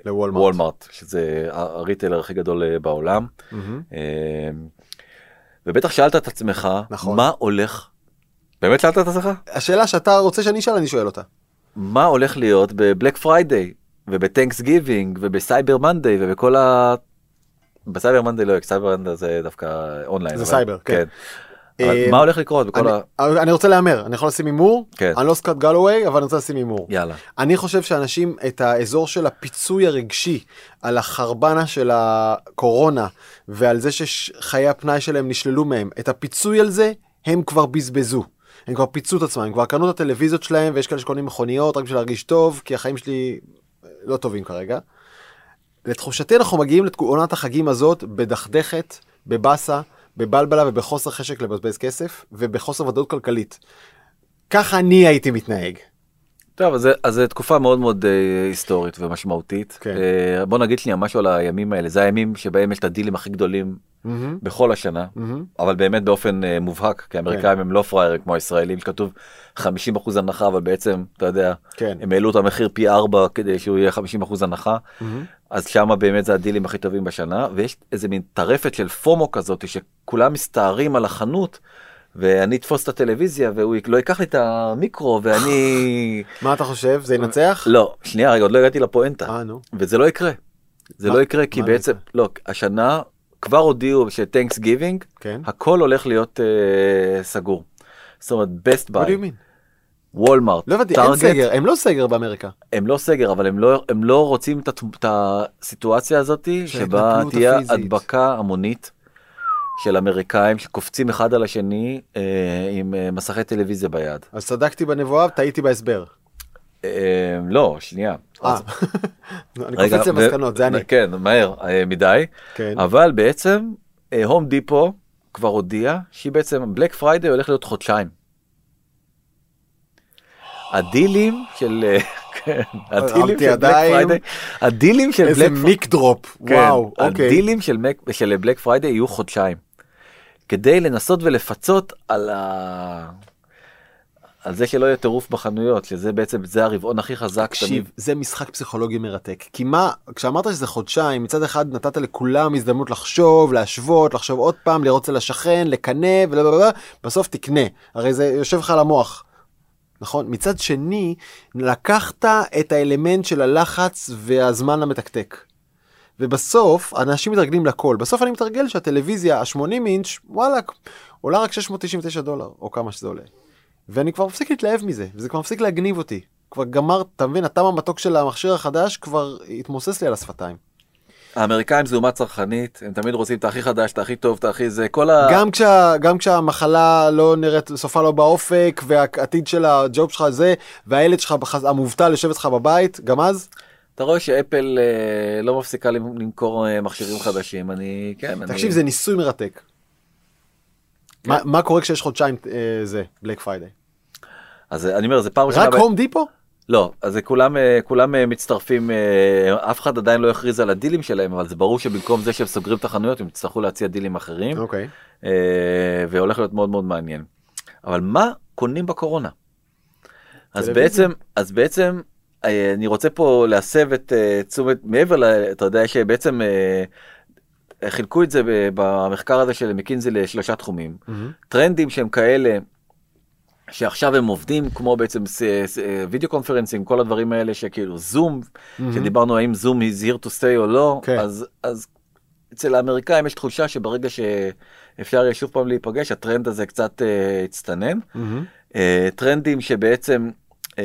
לוולמרט. וולמרט, שזה ה retailer הכי גדול אה, בעולם. אה, ובטח שאלת את עצמך, נכון. מה הולך, באמת שאלת את עצמך? השאלה שאתה רוצה שאני אשאל, אני שואל אותה. מה הולך להיות ב Black Friday וב Thanksgiving וב Cyber Monday ובכל ה... ב Cyber Monday לא, Cyber Monday זה דווקא אונליין. זה אבל- סייבר, כן. אבל אה, מה הולך לקרות בכל אני, ה... אני רוצה להמר, אני יכול לשים הימור? כן. אני לא סקוט גלווי, אבל אני רוצה לשים הימור. יאללה. אני חושב שאנשים את האזור של הפיצוי הרגשי על החרבנה של הקורונה ועל זה שחיי הפנאי שלהם נשללו מהם, את הפיצוי על זה הם כבר בזבזו. הם כבר פיצו את עצמם, הם כבר קנו את הטלוויזיות שלהם ויש כאלה שקונים מכוניות רק בשביל להרגיש טוב, כי החיים שלי לא טובים כרגע. לתחושתי אנחנו מגיעים לעונת החגים הזאת בדכדכת, בבאסה, בבלבלה ובחוסר חשק לבזבז כסף ובחוסר ודאות כלכלית. ככה אני הייתי מתנהג. טוב, אז זו תקופה מאוד מאוד אה, היסטורית ומשמעותית. כן. אה, בוא נגיד שנייה משהו על הימים האלה, זה הימים שבהם יש את הדילים הכי גדולים מהמם, בכל השנה, מהמם. אבל באמת באופן אה, מובהק, כי האמריקאים כן. הם לא פראיירים כמו הישראלים, שכתוב 50% הנחה, אבל בעצם, אתה יודע, כן. הם העלו את המחיר פי 4 כדי שהוא יהיה 50% הנחה, מהמם. אז שמה באמת זה הדילים הכי טובים בשנה, ויש איזה מין טרפת של פומו כזאת, שכולם מסתערים על החנות. ואני אתפוס את הטלוויזיה והוא לא ייקח לי את המיקרו ואני [LAUGHS] מה אתה חושב? זה ינצח? לא שנייה רגע עוד לא הגעתי לפואנטה אה, נו. וזה לא יקרה. זה לא יקרה כי בעצם לא השנה כבר הודיעו שטנקס גיבינג כן. הכל הולך להיות אה, סגור. זאת אומרת you mean? וולמרט לא הבנתי, אין סגר, הם לא סגר באמריקה. הם לא סגר אבל הם לא הם לא רוצים את הסיטואציה הזאת שבה תהיה. הדבקה המונית של אמריקאים שקופצים אחד על השני אה, עם אה, מסכי טלוויזיה ביד. אז צדקתי בנבואה, טעיתי בהסבר. אה, לא שנייה. אה, [LAUGHS] אני קופץ למסקנות, זה אני. כן מהר אה, מדי כן. אבל בעצם הום דיפו כבר הודיע שהיא בעצם Black Friday הולך להיות חודשיים. הדילים של אה, [LAUGHS] כן, הדילים של Black ידיים. Friday הדילים של איזה Black mic drop, וואו, כן, אוקיי. הדילים של Black Friday יהיו חודשיים. כדי לנסות ולפצות על ה... על זה שלא יהיה טירוף בחנויות שזה בעצם זה הרבעון הכי חזק תמיד. תקשיב, זה משחק פסיכולוגי מרתק. כי מה, כשאמרת שזה חודשיים, מצד אחד נתת לכולם הזדמנות לחשוב, להשוות, לחשוב עוד פעם, לראות אצל השכן, לקנא, ולא, בסוף תקנה. הרי זה יושב לך על המוח. נכון? מצד שני, לקחת את האלמנט של הלחץ והזמן המתקתק. ובסוף, אנשים מתרגלים לכל. בסוף אני מתרגל שהטלוויזיה, ה-80 אינץ', וואלה, עולה רק 699 דולר, או כמה שזה עולה. ואני כבר מפסיק להתלהב מזה, וזה כבר מפסיק להגניב אותי. כבר גמר, אתה מבין, הטעם המתוק של המכשיר החדש כבר התמוסס לי על השפתיים. האמריקאים זה אומה צרכנית הם תמיד רוצים את הכי חדש את הכי טוב את הכי זה כל ה... גם, כשה, גם כשהמחלה לא נראית, סופה לא באופק, והעתיד של הג'וב שלך זה, והילד שלך המובטל יושב אצלך בבית, גם אז, אתה רואה שאפל אה, לא מפסיקה למ- למכור אה, מכשירים חדשים אני כן תקשיב, אני... זה ניסוי מרתק. מה, מה קורה כשיש חודשיים אה, זה, Black Friday? אז אה, אני אומר זה פעם ראשונה רק הום דיפו? לא אז זה כולם אה, כולם אה, מצטרפים אף אחד עדיין לא יכריז על הדילים שלהם אבל זה ברור שבמקום זה שהם סוגרים את החנויות הם יצטרכו להציע דילים אחרים אוקיי. אה, והולך להיות מאוד מאוד מעניין. אבל מה קונים בקורונה? אז. בעצם אז בעצם אני רוצה פה להסב את אה, תשומת מעבר ל... אתה יודע שבעצם אה, חילקו את זה במחקר הזה של מקינזי לשלושה תחומים. מהמם. טרנדים שהם כאלה שעכשיו הם עובדים כמו בעצם וידאו קונפרנסים כל הדברים האלה שכאילו זום מהמם. שדיברנו האם זום is here to stay או לא כן. אז אז אצל האמריקאים יש תחושה שברגע שאפשר יהיה שוב פעם להיפגש הטרנד הזה קצת אה, הצטנן. מהמם. אה, טרנדים שבעצם אה,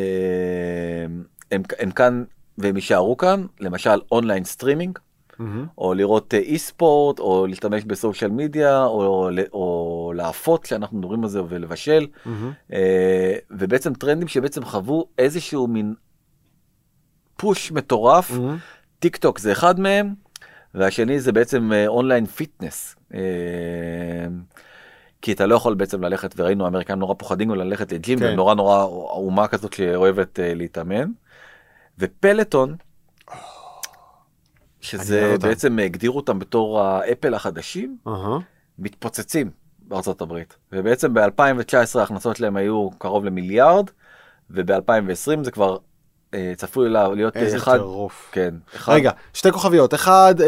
הם, הם כאן והם יישארו כאן למשל online streaming מהמם. או לראות אה, e-sport או להשתמש ב social media או, או, או לאפות שאנחנו מדברים על זה ולבשל מהמם. אה, ובעצם טרנדים שבעצם חוו איזשהו מין push מטורף מהמם. טיק טוק זה אחד מהם והשני זה בעצם online fitness. כי אתה לא יכול בעצם ללכת וראינו האמריקאים נורא פוחדים ללכת לג'ים כן. כן. נורא נורא אומה כזאת שאוהבת אה, להתאמן. ופלטון שזה אותם. בעצם הגדירו אותם בתור האפל החדשים. מתפוצצים בארצות הברית ובעצם ב-2019 ההכנסות להם היו קרוב למיליארד וב-2020 זה כבר צפוי לה- להיות אה, איזה אחד טירוף. כן אחד רגע, שתי כוכביות. אחד, אה,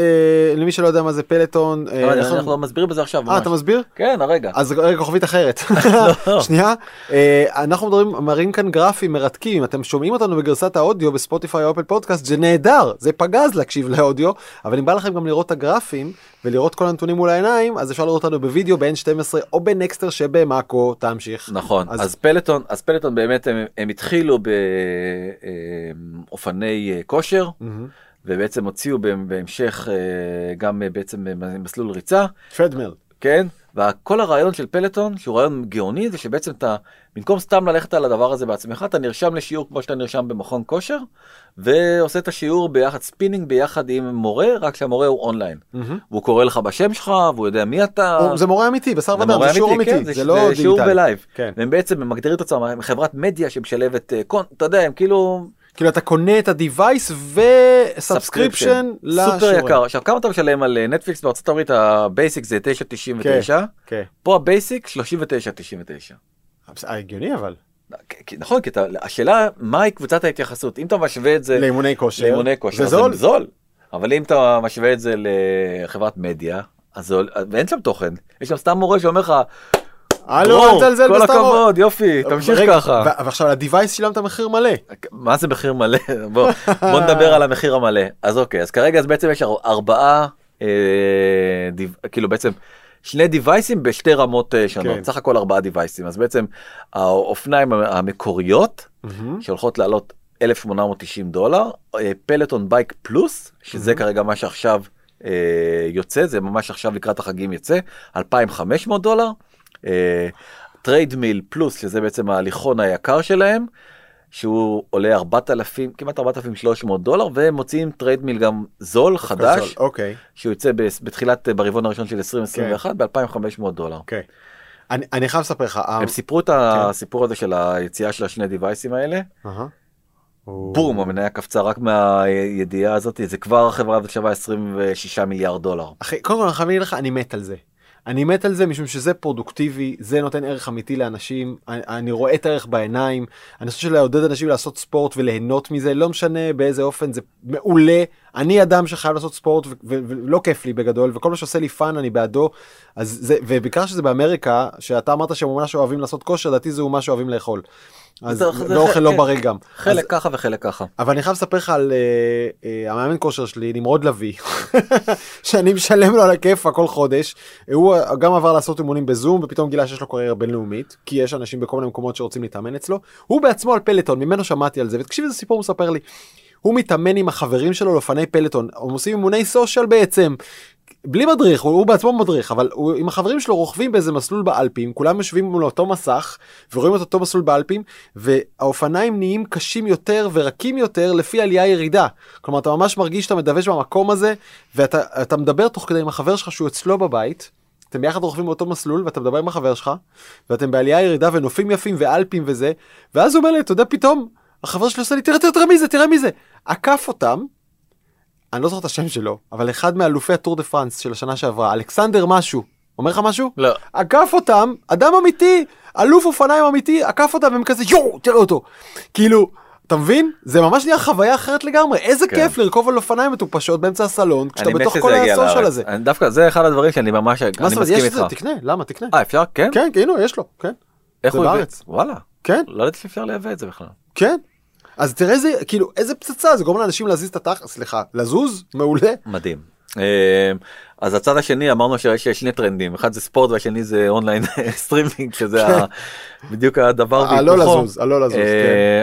למי שלא יודע מה זה פלטון. אה, אבל איך- אנחנו לא מסבירים בזה עכשיו אה. אתה מסביר? כן הרגע אז רגע, כוכבית אחרת. [LAUGHS] לא. שנייה, אה, אנחנו מדברים, מראים כאן גרפים מרתקים, אתם שומעים אותנו בגרסת האודיו בספוטיפיי או אפל פודקאסט, זה נהדר, זה פגז להקשיב לאודיו, אבל אם בא לכם גם לראות את הגרפים ולראות כל הנתונים מול העיניים, אז אפשר לראות אותנו בווידאו ב-N12 או בנקסטר שבמאקו, תמשיך. נכון אז- אז פלטון אז פלטון באמת הם, הם התחילו באופני אה, כושר מהמם. ובעצם הוציאו בהמשך אה, גם אה, בעצם אה, מסלול ריצה treadmill. כן וכל הרעיון של פלטון שהוא רעיון גאוני זה שבעצם אתה במקום סתם ללכת על הדבר הזה בעצמך אתה נרשם לשיעור כמו שאתה נרשם במכון כושר ועושה את השיעור ביחד ספינינג ביחד עם מורה רק שהמורה הוא אונליין מהמם. והוא קורא לך בשם שלך והוא יודע מי אתה. או, זה מורה אמיתי, בשר זה ודם, זה שיעור אמיתי, כן, זה לא זה שיעור דיגיטלי. ב live. כן. והם בעצם מגדירים את עצמם חברת מדיה שמשלבת אה, אתה יודע הם כאילו כאילו אתה קונה את ה-Device ו subscription סופר יקר עכשיו כמה אתה משלם על אה, נטפליקס בארצות הברית ה basic זה 9.99 כן. פה ה basic 39.99. הגיוני אבל. כי- נכון כי אתה, השאלה מהי קבוצת ההתייחסות אם אתה משווה את זה לאימוני כושר. לאימוני כושר זה זול. זול אבל אם אתה משווה את זה לחברת מדיה אז זה- ואין שם תוכן יש שם סתם מורה שאומר לך הלו, אל תזלזל כל בסתם. הכבוד יופי תמשיך ככה. ועכשיו ה-Device שילמת מחיר מלא. מה זה מחיר מלא? [LAUGHS] בוא, בוא נדבר על המחיר המלא. אז אוקיי, אז כרגע אז בעצם יש אר- ארבעה, אה, דיו, כאילו בעצם שני דיווייסים בשתי רמות אה, שונות, כן. סך הכל ארבעה דיווייסים. אז בעצם האופניים המקוריות שהולכות לעלות 1,890 דולר, אה, פלטון בייק פלוס, שזה כרגע מה שעכשיו אה, יוצא, זה ממש עכשיו לקראת החגים יוצא, 2,500 דולר. Treadmill Plus, שזה בעצם ההליכון היקר שלהם, שהוא עולה 4,000, כמעט 4,300 דולר, והם מוציאים treadmill גם זול, חדש, זול, אוקיי. שהוא יוצא בתחילת, אה, ברבעון הראשון של 2021, ב-2,500 דולר. אוקיי. אני אני חייב לספר לך. אה, הם סיפרו את הסיפור הזה של היציאה של השני דיווייסים האלה. בום המניה קפצה רק מהידיעה הזאת זה כבר החברה הזאת שווה 26 מיליארד דולר. אחי, קודם כל אני חייב להגיד לך, אני מת על זה. אני מת על זה משום שזה פרודוקטיבי, זה נותן ערך אמיתי לאנשים, אני, אני רואה את הערך בעיניים, אני חושב שלעודד אנשים לעשות ספורט וליהנות מזה, לא משנה באיזה אופן, זה מעולה. אני אדם שחייב לעשות ספורט ולא כיף לי בגדול, וכל מה שעושה לי fun אני בעדו, אז זה, ובעיקר שזה באמריקה, שאתה אמרת שהם ממש אוהבים לעשות כושר, לדעתי זה ממש אוהבים לאכול. אז זה- זה- ואוכל לא כן. בריא גם. חלק ככה וחלק ככה. אבל אני חייב לספר לך על אה, אה, המאמן כושר שלי, נמרוד לביא, [LAUGHS] שאני משלם לו על הכיפה כל חודש. הוא uh, גם עבר לעשות אימונים בזום ופתאום גילה שיש לו קריירה בינלאומית, כי יש אנשים בכל מיני מקומות שרוצים להתאמן אצלו. הוא בעצמו על פלטון, ממנו שמעתי על זה, ותקשיב איזה סיפור הוא מספר לי. הוא מתאמן עם החברים שלו לאופני פלטון, הם עושים אימוני סושיאל בעצם. בלי מדריך, הוא, הוא בעצמו מדריך, אבל הוא עם החברים שלו רוכבים באיזה מסלול באלפים, כולם יושבים מול אותו מסך ורואים את אותו מסלול באלפים, והאופניים נהיים קשים יותר ורקים יותר לפי עלייה ירידה. כלומר, אתה ממש מרגיש שאתה מדווש במקום הזה, ואתה אתה מדבר תוך כדי עם החבר שלך שהוא אצלו בבית, אתם ביחד רוכבים באותו מסלול ואתה מדבר עם החבר שלך, ואתם בעלייה ירידה ונופים יפים ואלפים וזה, ואז הוא אומר לי, אתה יודע, פתאום החבר שלי עושה לי, תראה, תראה, תראה מי זה, תראה מי זה. עקף אותם, אני לא זוכר את השם שלו, אבל אחד מאלופי הטור דה פרנס של השנה שעברה, אלכסנדר משהו, אומר לך משהו? לא. עקף אותם, אדם אמיתי, אלוף אופניים אמיתי, עקף אותם והם כזה יואו, תראה אותו. כאילו, אתה מבין? זה ממש נהיה חוויה אחרת לגמרי. איזה כן. כיף לרכוב על אופניים מטופשות באמצע הסלון, כשאתה בתוך כל ה social לארץ. הזה. אני- דווקא זה אחד הדברים שאני ממש, מה אני זאת אומרת, מסכים יש את איתך. זה, תקנה, למה? תקנה. אה, אפשר? כן? כן, הנה, יש לו, כן. איך הוא הביא- בארץ. וואלה. כן, לא ידעתי שאפשר לייבא את זה בכלל. כן. אז תראה איזה, כאילו, איזה פצצה, זה גורם לאנשים להזיז את התחת, סליחה, לזוז, מעולה. מדהים. אה, אז הצד השני אמרנו שיש שני טרנדים אחד זה ספורט והשני זה online [LAUGHS] streaming שזה ה- בדיוק הדבר הלא. כן. לזוז, הלא לזוז, כן.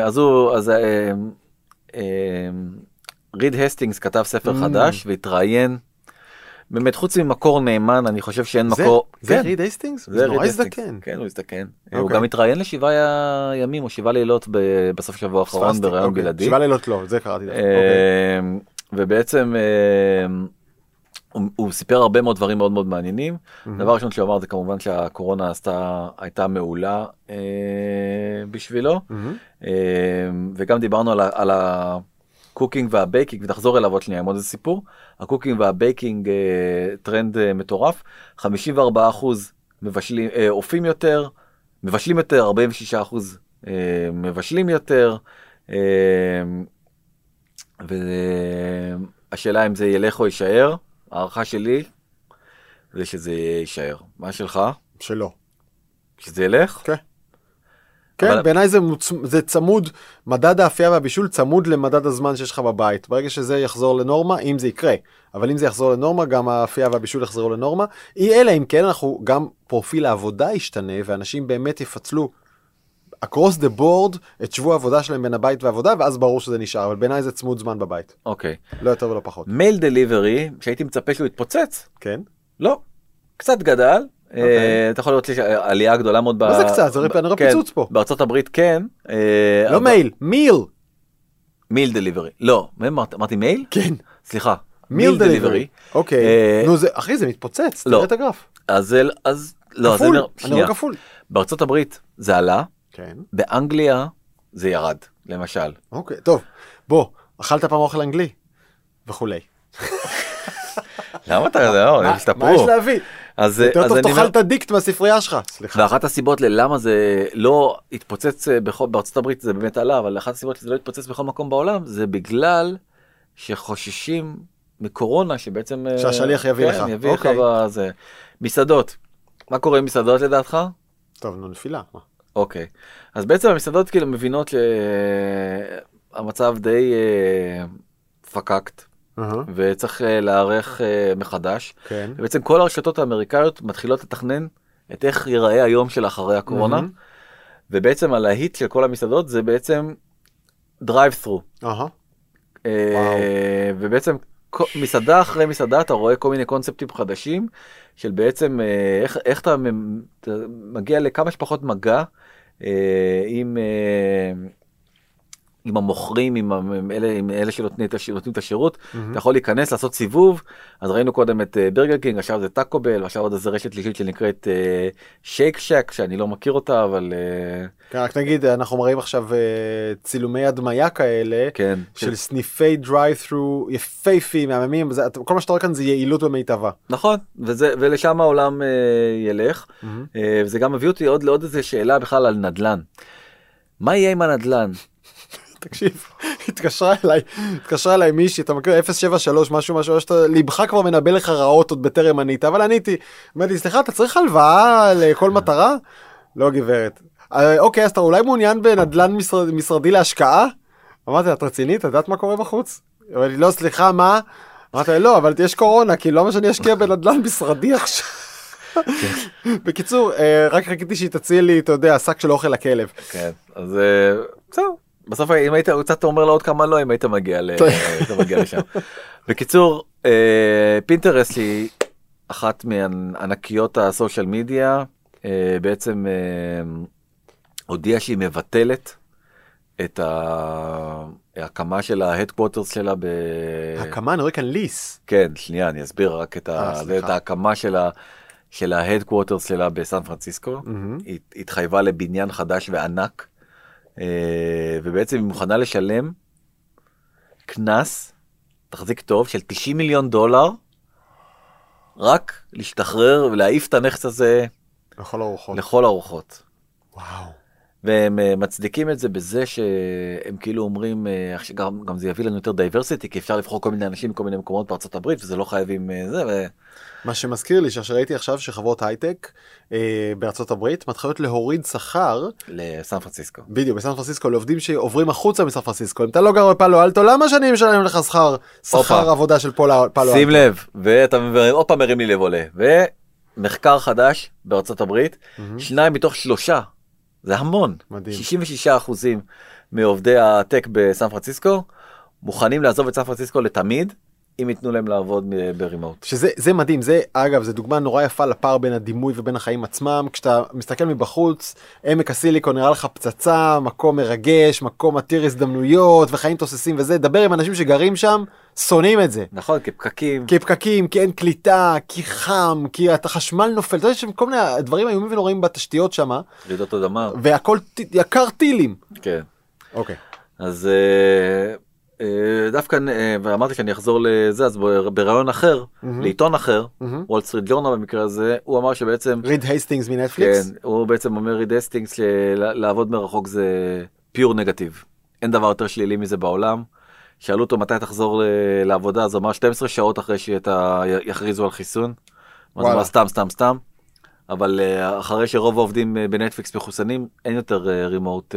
אה, אז הוא אז אה, אה, ריד הסטינגס כתב ספר Mm. חדש והתראיין. באמת חוץ ממקור נאמן אני חושב שאין זה- מקור. זה כן, ריד הייסטינגס? זה ריד נורא. הזדקן. כן הוא הזדקן. הוא אוקיי. גם התראיין לשבעה ימים או שבעה לילות ב- בסוף שבוע האחרון פספסתי, בראיון אוקיי. בלעדי. שבעה לילות לא, זה קראתי. דווקא, אה, אוקיי. ובעצם אה, הוא, הוא סיפר הרבה מאוד דברים מאוד מאוד מעניינים. מהמם. דבר ראשון שהוא אמר זה כמובן שהקורונה עשתה הייתה מעולה אה, בשבילו. אה, וגם דיברנו על, ה- על ה cooking וה baking ונחזור אליו עוד שנייה עם עוד איזה סיפור ה cooking וה baking אה, טרנד אה, מטורף 54 אחוז מבשלים אה, אופים יותר מבשלים יותר 46 אחוז אה, מבשלים יותר. אה, והשאלה אם זה ילך או יישאר הערכה שלי זה שזה יישאר מה שלך שלא. שזה ילך כן. כן, אבל- בעיניי זה, מוצ... זה צמוד, מדד האפייה והבישול צמוד למדד הזמן שיש לך בבית. ברגע שזה יחזור לנורמה, אם זה יקרה, אבל אם זה יחזור לנורמה, גם האפייה והבישול יחזרו לנורמה. אי אלא אם כן, אנחנו, גם פרופיל העבודה ישתנה, ואנשים באמת יפצלו across the board את שבוע העבודה שלהם בין הבית והעבודה, ואז ברור שזה נשאר, אבל בעיניי זה צמוד זמן בבית. אוקיי לא יותר ולא פחות. מייל דליברי שהייתי מצפה שהוא יתפוצץ כן? לא קצת גדל. אה, אתה יכול לראות שיש עלייה גדולה מאוד. אוקיי. מה זה קצת? זה כנראה כן, פיצוץ פה. בארצות הברית כן. אה, לא מייל, מיל. מיל דליברי. לא, אמרתי מייל? כן. סליחה. מיל דליברי. אוקיי. אה, נו, אחי, זה מתפוצץ, לא. תראה את הגרף. אז לא, כפול, נראה- אני. רואה כפול. בארצות הברית זה עלה, כן. באנגליה זה ירד, למשל. אוקיי, טוב, בוא, אכלת פעם אוכל אנגלי? וכולי. [LAUGHS] למה אתה, לא, הם מה- מה השתפרו. יש להביא? אז יותר אז טוב אני תאכל את הדיקט מהספרייה שלך. סליחה. ואחת הסיבות ללמה זה לא התפוצץ אה, בכל, בארצות הברית זה באמת עלה, אבל אחת הסיבות שזה לא התפוצץ בכל מקום בעולם זה בגלל שחוששים מקורונה שבעצם... אה, שהשליח יביא כן, לך. יביא לך אוקיי. בזה. מסעדות, מה קורה עם מסעדות לדעתך? טוב, נו, נפילה. אוקיי. אז בעצם המסעדות כאילו מבינות שהמצב די אה, פקקט אהה, וצריך אה, להיערך אה, מחדש. כן. ובעצם כל הרשתות האמריקאיות מתחילות לתכנן את איך ייראה היום של אחרי הקורונה. מהמם. ובעצם הלהיט של כל המסעדות זה בעצם drive-through. אהה. ובעצם מסעדה אחרי מסעדה אתה רואה כל מיני קונספטים חדשים של בעצם אה, איך, איך אתה מגיע לכמה שפחות מגע אה, עם, אה, עם המוכרים, עם, עם אלה, עם אלה שנותנים את, השירות. מהמם. אתה יכול להיכנס לעשות סיבוב אז ראינו קודם את אה, ברגר קינג עכשיו זה טאקו בל עכשיו עוד איזה רשת שלישית שנקראת אה, שייק שק שאני לא מכיר אותה אבל אה, כן, רק נגיד, אנחנו מראים עכשיו אה, צילומי הדמיה כאלה. כן של סניפי דרייב-ת'רו יפייפים, מהממים, זה- כל מה שאתה רואה כאן זה יעילות במיטבה. נכון וזה ולשם העולם אה, ילך אה, וזה גם מביא אותי עוד לעוד איזה שאלה בכלל על נדל"ן. מה יהיה עם הנדל"ן? תקשיב, התקשרה אליי, התקשרה אליי מישהי, אתה מכיר 073 משהו משהו, שאתה ליבך כבר מנבא לך רעות עוד בטרם ענית, אבל עניתי, אמרתי, סליחה, אתה צריך הלוואה לכל מטרה? לא גברת. "אה, אוקיי, אז אתה אולי מעוניין בנדל"ן משרד, משרדי להשקעה? אמרתי את רצינית? את יודעת מה קורה בחוץ? לי, לא, סליחה, מה? אמרתי לא, אבל יש קורונה, כי למה שאני אשקיע בנדל"ן משרדי עכשיו? בקיצור, אה, רק חיכיתי שהיא תציע לי, אתה יודע, שק של אוכל לכלב. כן אז אה, זהו בסוף אם היית קצת אומר לה עוד כמה לא אם היית מגיע ל- מגיע לשם. בקיצור אה, פינטרסט היא אחת מענקיות ה social media אה, בעצם אה, הודיעה שהיא מבטלת את ההקמה של ה headquarters שלה ב... הקמה, אני רואה כאן lease. כן, שנייה, אני אסביר רק את, אה, ה... את ההקמה של, ה... של ה headquarters שלה בסן פרנסיסקו. מהמם. היא התחייבה לבניין חדש וענק, אה, ובעצם היא מוכנה לשלם קנס, תחזיק טוב, של 90 מיליון דולר, רק להשתחרר ולהעיף את הנכס הזה לכל הרוחות. לכל הרוחות. וואו. והם אה, מצדיקים את זה בזה שהם כאילו אומרים, אה, גם, גם זה יביא לנו יותר diversity, כי אפשר לבחור כל מיני אנשים מכל מיני מקומות בארצות הברית, וזה לא חייבים אה, זה, ו... מה שמזכיר לי שראיתי עכשיו שחברות הייטק אה, בארצות הברית מתחילות להוריד שכר לסן פרנסיסקו. בדיוק בסן פרנסיסקו לעובדים שעוברים החוצה מסן פרנסיסקו אם אתה לא גר בפאלו אלטו למה שאני משלם לך שכר שכר. עבודה של פאלו אלטו. שים לב, ואתה עוד פעם מרים לי לב עולה, ומחקר חדש בארצות הברית, מהמם. שניים מתוך שלושה, זה המון, מדהים. 66 אחוזים מעובדי הטק בסן פרנסיסקו מוכנים לעזוב את סן פרנסיסקו לתמיד, אם ייתנו להם לעבוד ברימוט. שזה זה מדהים זה אגב זה דוגמה נורא יפה לפער בין הדימוי ובין החיים עצמם כשאתה מסתכל מבחוץ עמק הסיליקון נראה לך פצצה מקום מרגש מקום עתיר הזדמנויות וחיים תוססים וזה דבר עם אנשים שגרים שם שונאים את זה. נכון, כפקקים, כי פקקים, כי אין קליטה, כי חם, כי החשמל נופל, אתה יודע שיש כל מיני דברים איומים ונוראים בתשתיות שם, רעידות אדמה, והכל יקר טילים. כן. אוקיי. אז אה, אה, דווקא, אה, ואמרתי שאני אחזור לזה, אז ב- בראיון אחר, מהמם. לעיתון אחר, מהמם. וול סטריט ג'ורנל במקרה הזה, הוא אמר שבעצם, ריד הייסטינגס מנטפליקס? כן, הוא בעצם אומר ריד הייסטינגס שלעבוד מרחוק זה pure negative. אין דבר יותר שלילי מזה בעולם. שאלו אותו מתי תחזור לעבודה, אז הוא אמר 12 שעות אחרי שיכריזו על חיסון. אז הוא וואלה. אמר סתם, סתם, סתם. אבל אה, אחרי שרוב העובדים אה, בנטפליקס מחוסנים, אין יותר רימוט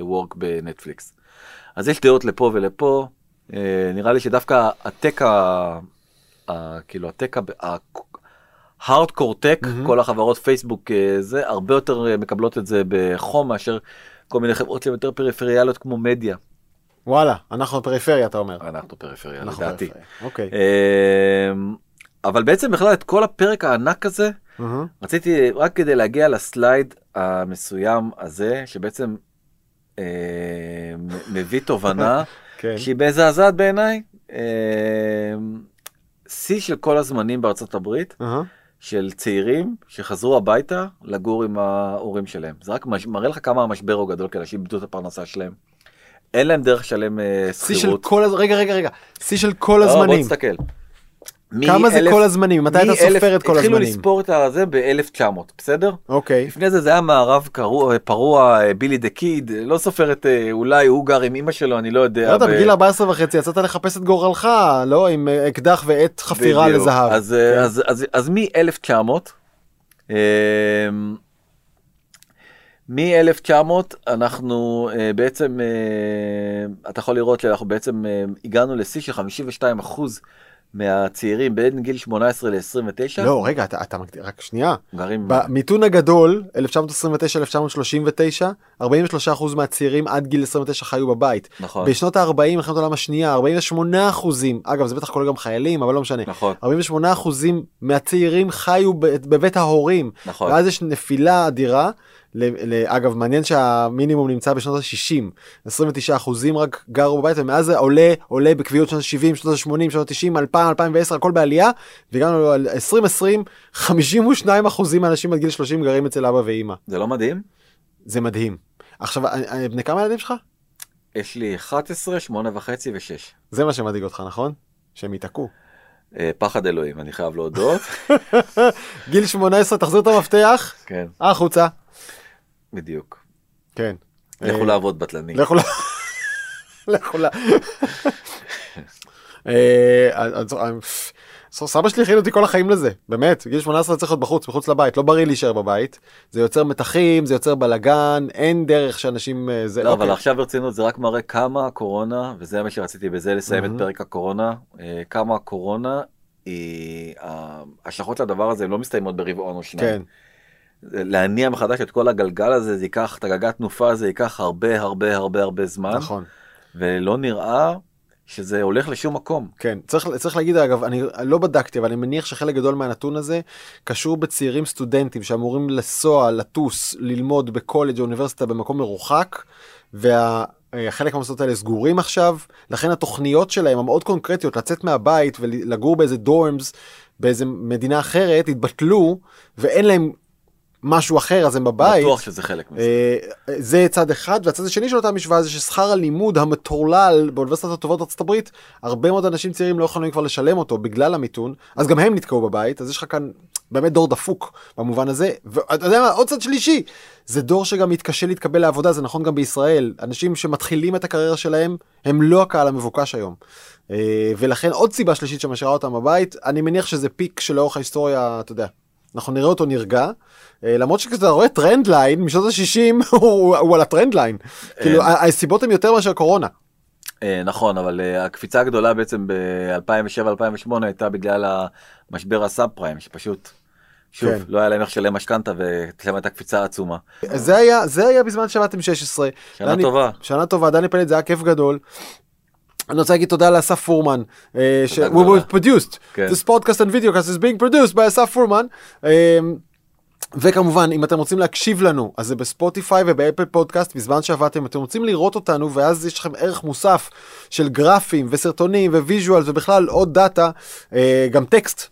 וורק בנטפליקס. אז יש דעות לפה ולפה. אה, נראה לי שדווקא הטק, ה- ה- כאילו הטק, ההארדקור טק, מהמם. כל החברות פייסבוק אה, זה, הרבה יותר אה, מקבלות את זה בחום מאשר כל מיני חברות שהן יותר פריפריאליות כמו מדיה. וואלה, אנחנו בפריפריה אתה אומר. אנחנו פריפריה אנחנו לדעתי. בפריפריה. אוקיי. אבל בעצם בכלל את כל הפרק הענק הזה מהמם. רציתי רק כדי להגיע לסלייד המסוים הזה שבעצם מביא תובנה [LAUGHS] כן. שהיא מזעזעת בעיניי. אמ, שיא של כל הזמנים בארצות הברית. של צעירים שחזרו הביתה לגור עם ההורים שלהם. זה רק מש- מראה לך כמה המשבר הוא גדול כי אנשים איבדו את הפרנסה שלהם. אין להם דרך לשלם אה, שיא של שכירות. כל הז... רגע רגע רגע. שיא של כל לא, בוא הזמנים. תסתכל. כמה זה כל הזמנים? מתי אתה סופר את כל התחילו הזמנים? לספור את הזה ב-1900, בסדר? אוקיי. לפני זה זה היה מערב קרוע- פרוע, אה, בילי דה קיד, לא סופר את אה, אולי הוא גר עם אמא שלו, אני לא יודע. לא ב- בגיל 14 וחצי יצאת לחפש את גורלך, לא? עם אה, אקדח ועט חפירה בדיוק. לזהב. אז, אה, כן. אז, אז, אז מ-1900, מ-1900 אנחנו אה, בעצם, אה, אתה יכול לראות שאנחנו בעצם אה, הגענו לשיא של 52 אחוז מהצעירים בין גיל 18 ל-29, לא, רגע, אתה, אתה מגדיר, רק שנייה. גרים, במיתון הגדול, 1929-1939, 43% מהצעירים עד גיל 29 חיו בבית. נכון, בשנות ה-40, מלחמת העולם השנייה, 48 אחוזים, אגב זה בטח כולל גם חיילים, אבל לא משנה. נכון, 48 אחוזים מהצעירים חיו בבית ההורים. נכון, ואז יש נפילה אדירה. אגב מעניין שהמינימום נמצא בשנות ה-60 29 אחוזים רק גרו בבית ומאז זה עולה עולה בקביעות שנות ה-70 שנות ה-80 שנות ה-90 2000 2010 הכל בעלייה והגענו ל 2020 52 אחוזים מהאנשים עד גיל 30 גרים אצל אבא ואימא זה לא מדהים? זה מדהים. עכשיו אני- אני- בני כמה ילדים שלך? יש לי 11, 8 וחצי ו-6. זה מה שמדאיג אותך נכון? שהם ייתקעו. פחד אלוהים, אני חייב להודות. [LAUGHS] גיל 18 תחזיר את המפתח כן, החוצה. בדיוק. כן. לכו אה, לעבוד בטלני. לכו ל... [LAUGHS] לכו ל... [LAUGHS] אה, סבא שלי הכין אותי כל החיים לזה, באמת, גיל 18 צריך להיות בחוץ, מחוץ לבית, לא בריא להישאר בבית, זה יוצר מתחים, זה יוצר בלאגן, אין דרך שאנשים... אה, זה, לא, אבל אוקיי. עכשיו ברצינות זה רק מראה כמה הקורונה, וזה מה שרציתי בזה לסיים את. פרק הקורונה, כמה הקורונה היא, ההשלכות לדבר הזה לא מסתיימות ברבעון או שניים. כן, להניע מחדש את כל הגלגל הזה, זה ייקח, את הגלגל תנופה הזה ייקח הרבה הרבה הרבה הרבה זמן, נכון. ולא נראה שזה הולך לשום מקום. כן, צריך, צריך להגיד אגב, אני לא בדקתי, אבל אני מניח שחלק גדול מהנתון הזה קשור בצעירים סטודנטים שאמורים לנסוע, לטוס, ללמוד בקולג' או אוניברסיטה במקום מרוחק, והחלק מהמוסדות האלה סגורים עכשיו, לכן התוכניות שלהם המאוד קונקרטיות לצאת מהבית ולגור באיזה דורמס באיזה מדינה אחרת התבטלו, ואין להם משהו אחר אז הם בבית. בטוח שזה חלק מזה. אה, זה צד אחד והצד השני של אותה משוואה זה ששכר הלימוד המטורלל באוניברסיטת הטובות בארצות הברית הרבה מאוד אנשים צעירים לא יכולים כבר לשלם אותו בגלל המיתון אז גם הם נתקעו בבית אז יש לך כאן באמת דור דפוק במובן הזה. ואתה יודע מה, עוד צד שלישי, זה דור שגם מתקשה להתקבל לעבודה, זה נכון גם בישראל. אנשים שמתחילים את הקריירה שלהם, הם לא הקהל המבוקש היום. אה, ולכן עוד סיבה שלישית שמשאירה אותם בבית, אני מניח שזה פיק שלאורך ההיסטוריה, אתה יודע, אנחנו נראה אותו נרגע. אה, למרות שכשאתה רואה trend line משנות ה-60 [LAUGHS] הוא, הוא על ה trend line. כאילו הסיבות הן יותר מאשר קורונה. אה, נכון אבל אה, הקפיצה הגדולה בעצם ב-2007-2008 הייתה בגלל המשבר הסאב פריים שפשוט. שוב, כן. לא היה להם איך לשלם משכנתה ושם הייתה קפיצה עצומה. זה היה, זה היה בזמן שעבדתם 16. שנה דני, טובה. שנה טובה, דני פלד זה היה כיף גדול. אני רוצה להגיד תודה לאסף פורמן, ש- we were produced, כן. this podcast and video cast is being produced by אסף פורמן. וכמובן אם אתם רוצים להקשיב לנו אז זה בספוטיפיי ובאפל פודקאסט בזמן שעבדתם אתם רוצים לראות אותנו ואז יש לכם ערך מוסף של גרפים וסרטונים ו visual ובכלל עוד data אה, גם טקסט.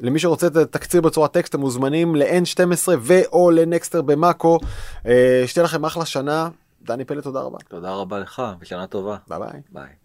למי שרוצה את התקציר בצורה טקסט אתם מוזמנים ל-N12 ו/או לנקסטר במאקו. אה, שתהיה לכם אחלה שנה. דני פלד תודה רבה. תודה רבה לך ושנה טובה. ביי ביי. ביי.